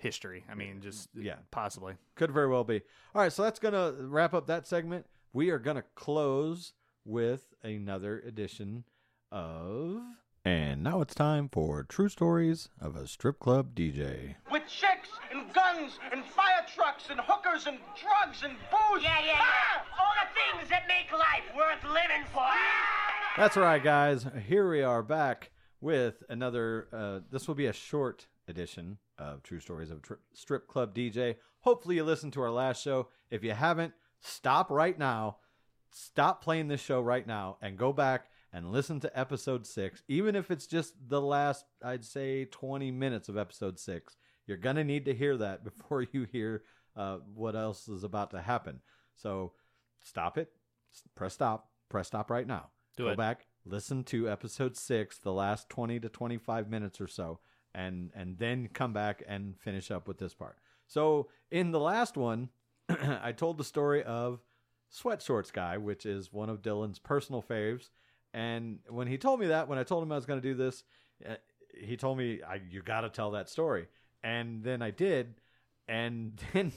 history. I mean, just
Yeah.
possibly.
Could very well be. All right, so that's going to wrap up that segment. We are going to close with another edition of. And now it's time for True Stories of a Strip Club DJ.
with chicks and guns and fire trucks and hookers and drugs and booze.
Yeah, yeah, yeah. All the things that make life worth living for.
That's right, guys. Here we are back with another. Uh, this will be a short edition of True Stories of a Tri- Strip Club DJ. Hopefully, you listened to our last show. If you haven't, stop right now. stop playing this show right now and go back and listen to episode six, even if it's just the last, I'd say, 20 minutes of episode six. You're going to need to hear that before you hear uh, what else is about to happen. So stop it, press stop, press stop right now.
Do
go
it.
back, listen to episode six, the last 20 to 25 minutes or so, and, and then come back and finish up with this part. So in the last one, I told the story of Sweat Shorts Guy, which is one of Dylan's personal faves. And when he told me that, when I told him I was going to do this, uh, he told me, I, "You got to tell that story." And then I did, and then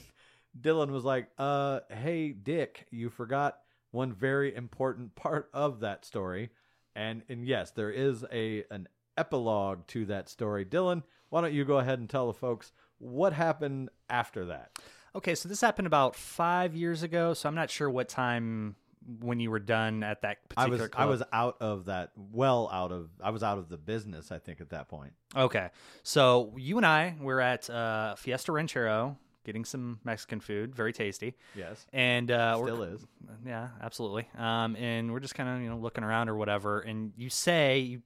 Dylan was like, "Uh, hey Dick, you forgot one very important part of that story." And and yes, there is a an epilogue to that story. Dylan, why don't you go ahead and tell the folks what happened after that?
Okay, so this happened about five years ago. So I'm not sure what time when you were done at that
I was
club.
I was out of that well out of I was out of the business I think at that point.
Okay. So you and I were at uh, Fiesta Ranchero getting some Mexican food, very tasty.
Yes.
And uh,
Still is.
Yeah, absolutely. Um, and we're just kind of you know looking around or whatever. And you say,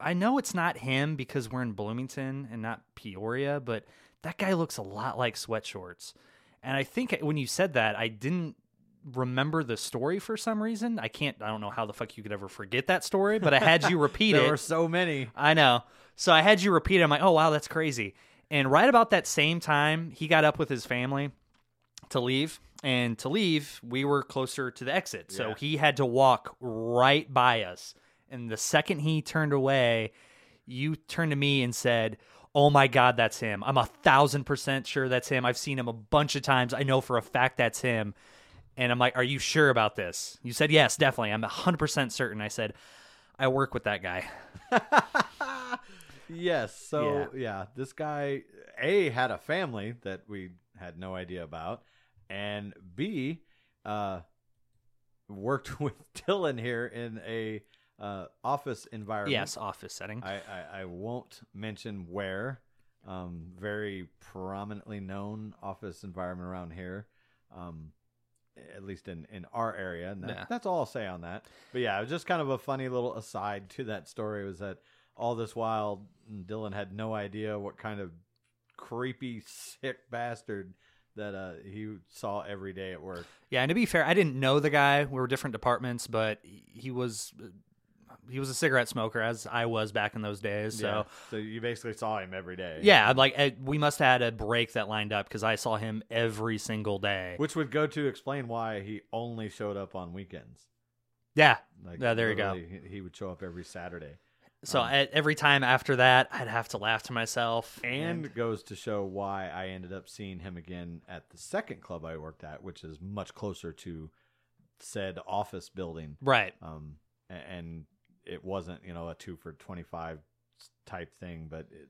I know it's not him because we're in Bloomington and not Peoria, but that guy looks a lot like Sweat Shorts. And I think when you said that, I didn't remember the story for some reason. I can't. I don't know how the fuck you could ever forget that story, but I had you repeat
There
it.
There were so many.
I know. So I had you repeat it. I'm like, oh wow, that's crazy. And right about that same time, he got up with his family to leave. And to leave, we were closer to the exit. So
Yeah.
he had to walk right by us. And the second he turned away, you turned to me and said, Oh my God, that's him. I'm a thousand percent sure that's him. I've seen him a bunch of times. I know for a fact that's him. And I'm like, Are you sure about this? You said, Yes, definitely. I'm 100% certain. I said, I work with that guy.
Yes. So yeah. this guy A had a family that we had no idea about. And B uh worked with Dylan here in a uh office environment.
Yes, office setting.
I, I, I won't mention where. Um, very prominently known office environment around here. Um, at least in, in our area. And that,
Yeah.
that's all I'll say on that. But yeah, it was just kind of a funny little aside to that story was that all this while Dylan had no idea what kind of creepy, sick bastard that uh, he saw every day at work.
Yeah, and to be fair, I didn't know the guy. We were different departments, but he was he was a cigarette smoker as I was back in those days. So
Yeah. so you basically saw him every day.
yeah, like eh, we must have had a break that lined up because I saw him every single day.
Which would go to explain why he only showed up on weekends.
yeah,
Like
Yeah, there you go.
He he would show up every Saturday,
so
Um,
at, every time after that, I'd have to laugh to myself.
and goes to show why I ended up seeing him again at the second club I worked at, which is much closer to said office building.
right,
Um, and it wasn't you know a two for twenty five type thing, but it,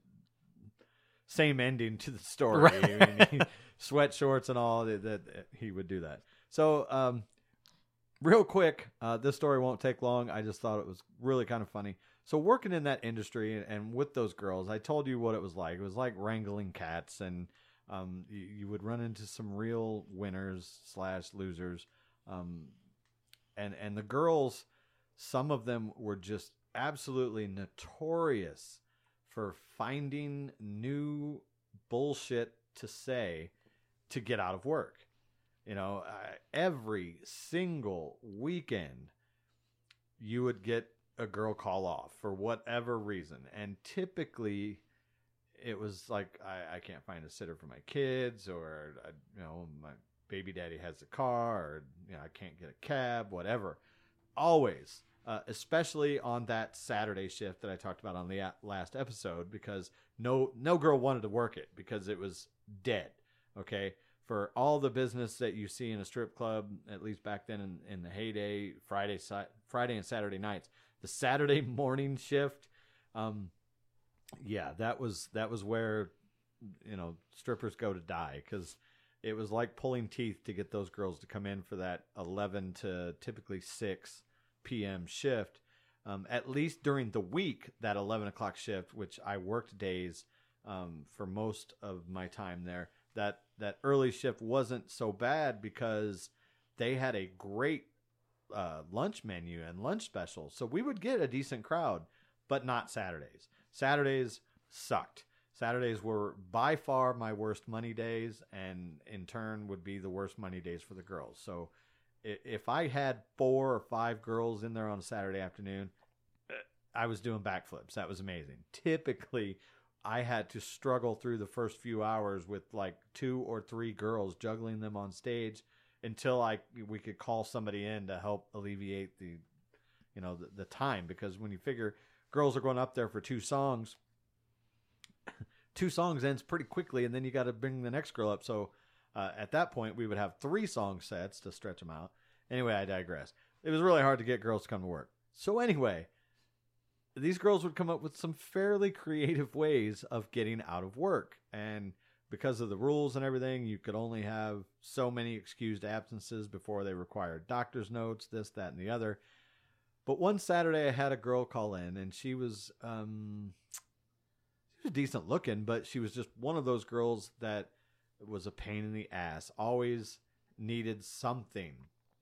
same ending to the story.
Right.
I mean, sweat shorts and all that, that he would do that. So, um, real quick, uh, this story won't take long. I just thought it was really kind of funny. So, working in that industry and, and with those girls, I told you what it was like. It was like wrangling cats, and um, you, you would run into some real winners slash losers. Um, and and the girls, some of them were just absolutely notorious for finding new bullshit to say to get out of work. You know, uh, every single weekend, you would get a girl call off for whatever reason. And typically, it was like, I, I can't find a sitter for my kids, or, I, you know, my baby daddy has a car, or, you know, I can't get a cab, whatever. Always. Uh, especially on that Saturday shift that I talked about on the last episode, because no no girl wanted to work it because it was dead. Okay, for all the business that you see in a strip club, at least back then in, in the heyday, Friday, si- Friday and Saturday nights, the Saturday morning shift, um, yeah, that was that was where you know strippers go to die because it was like pulling teeth to get those girls to come in for that 11 to typically 6 p.m. shift. Um, at least during the week, that 11 o'clock shift, which I worked days um, for most of my time there, that that early shift wasn't so bad because they had a great uh, lunch menu and lunch specials. So we would get a decent crowd, but not Saturdays. Saturdays sucked. Saturdays were by far my worst money days, and in turn would be the worst money days for the girls. So if I had four or five girls in there on a Saturday afternoon, I was doing backflips. That was amazing. Typically, I had to struggle through the first few hours with like two or three girls juggling them on stage until I we could call somebody in to help alleviate the you know the, the time because when you figure girls are going up there for two songs two songs ends pretty quickly and then you got to bring the next girl up so uh, at that point we would have three song sets to stretch them out. Anyway i digress. It was really hard to get girls to come to work. So anyway these girls would come up with some fairly creative ways of getting out of work. And because of the rules and everything you could only have so many excused absences before they required doctor's notes this that and the other. But one saturday i had a girl call in and she was um she was decent looking but she was just one of those girls that was a pain in the ass always needed something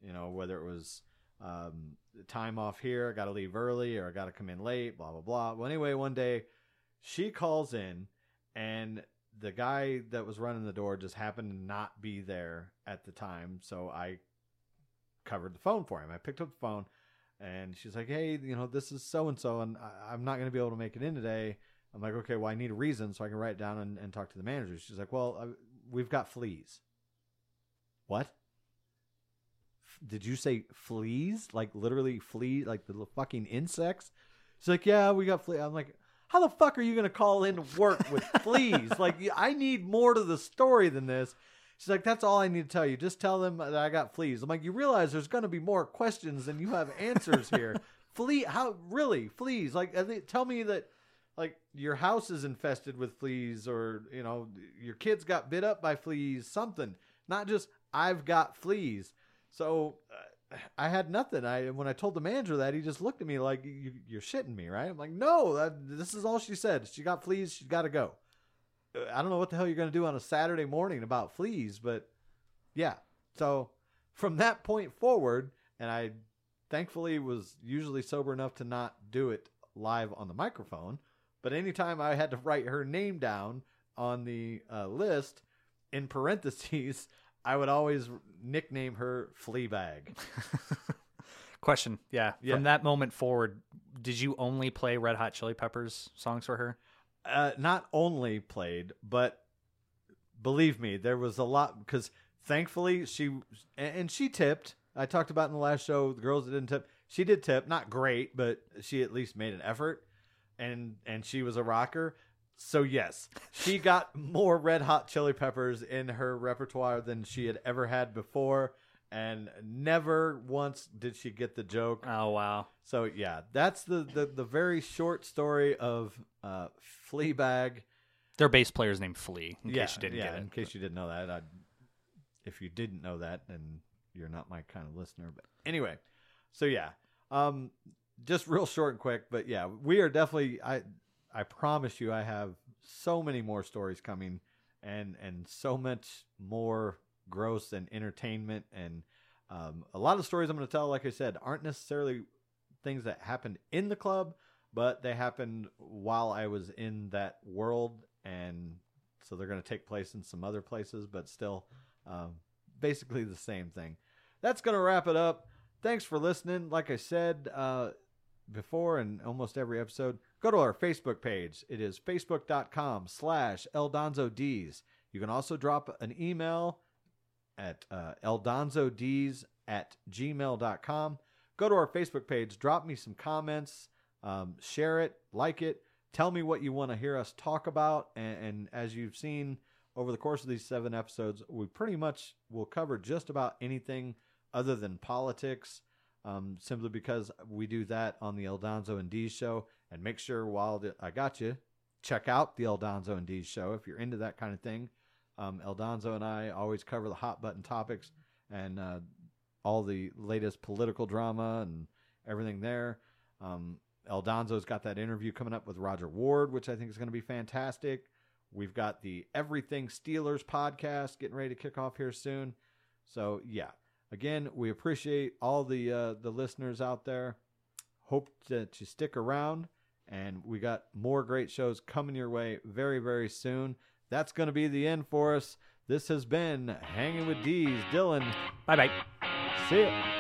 you know whether it was um, time off here, I got to leave early or I got to come in late, blah, blah, blah. Well, anyway, one day she calls in and the guy that was running the door just happened to not be there at the time. So I covered the phone for him. I picked up the phone and she's like, Hey, you know, this is so and so, and I'm not going to be able to make it in today. I'm like, Okay, well, I need a reason so I can write it down and, and talk to the manager. She's like, Well, I, we've got fleas. What? did you say fleas? Like literally flea, like the fucking insects? She's like, yeah, we got fleas. I'm like, how the fuck are you gonna call in to work with fleas? Like, I need more to the story than this. She's like, that's all I need to tell you. Just tell them that I got fleas. I'm like, you realize there's gonna be more questions than you have answers here. Flea? How really fleas? Like, tell me that. Like your house is infested with fleas, or you know your kids got bit up by fleas. Something, not just I've got fleas. So uh, I had nothing. I when I told the manager that, he just looked at me like you, you're shitting me, right? I'm like, no, that, this is all she said. She got fleas. She's got to go. Uh, I don't know what the hell you're gonna do on a Saturday morning about fleas, but yeah. So from that point forward, and I thankfully was usually sober enough to not do it live on the microphone. But anytime I had to write her name down on the uh, list in parentheses, I would always nickname her Fleabag.
Question. Yeah.
Yeah.
From that moment forward, did you only play Red Hot Chili Peppers songs for her?
uh, not only played, but believe me, there was a lot because thankfully she and and she tipped. I talked about in the last show the girls that didn't tip. She did tip, not great, but she at least made an effort, and and she was a rocker. So yes, she got more Red Hot Chili Peppers in her repertoire than she had ever had before, and never once did she get the joke.
Oh wow.
So yeah, that's the the, the very short story of uh, Fleabag.
Their bass player's named Flea. In
yeah,
case you didn't
yeah,
get it.
in case you didn't know that. I'd, if you didn't know that, then you're not my kind of listener. But anyway, so yeah, um, just real short and quick. But yeah, we are definitely. I I promise you, I have so many more stories coming, and and so much more gross and entertainment and um, a lot of stories I'm going to tell. Like I said, aren't necessarily things that happened in the club, but they happened while I was in that world, and so they're going to take place in some other places, but still, um, basically the same thing. That's going to wrap it up. Thanks for listening. Like I said uh, before in almost every episode, go to our Facebook page. It is facebook.com slash eldonzods. You can also drop an email at uh, eldonzods at gmail.com. Go to our Facebook page, drop me some comments, um, share it, like it, tell me what you want to hear us talk about. And, and as you've seen over the course of these seven episodes, we pretty much will cover just about anything other than politics, um, simply because we do that on the Eldonzo and D's show. And make sure while the, I got you, check out the Eldonzo and D's show if you're into that kind of thing. Um, Eldonzo and I always cover the hot button topics and uh, all the latest political drama and everything there. Um, Eldonzo's got that interview coming up with Roger Ward, which I think is going to be fantastic. We've got the Everything Steelers podcast getting ready to kick off here soon. So, yeah. Again, we appreciate all the uh, the listeners out there. Hope that you stick around, and we got more great shows coming your way very very soon. That's going to be the end for us. This has been Hanging with D's. Dylan,
Bye bye.
see ya.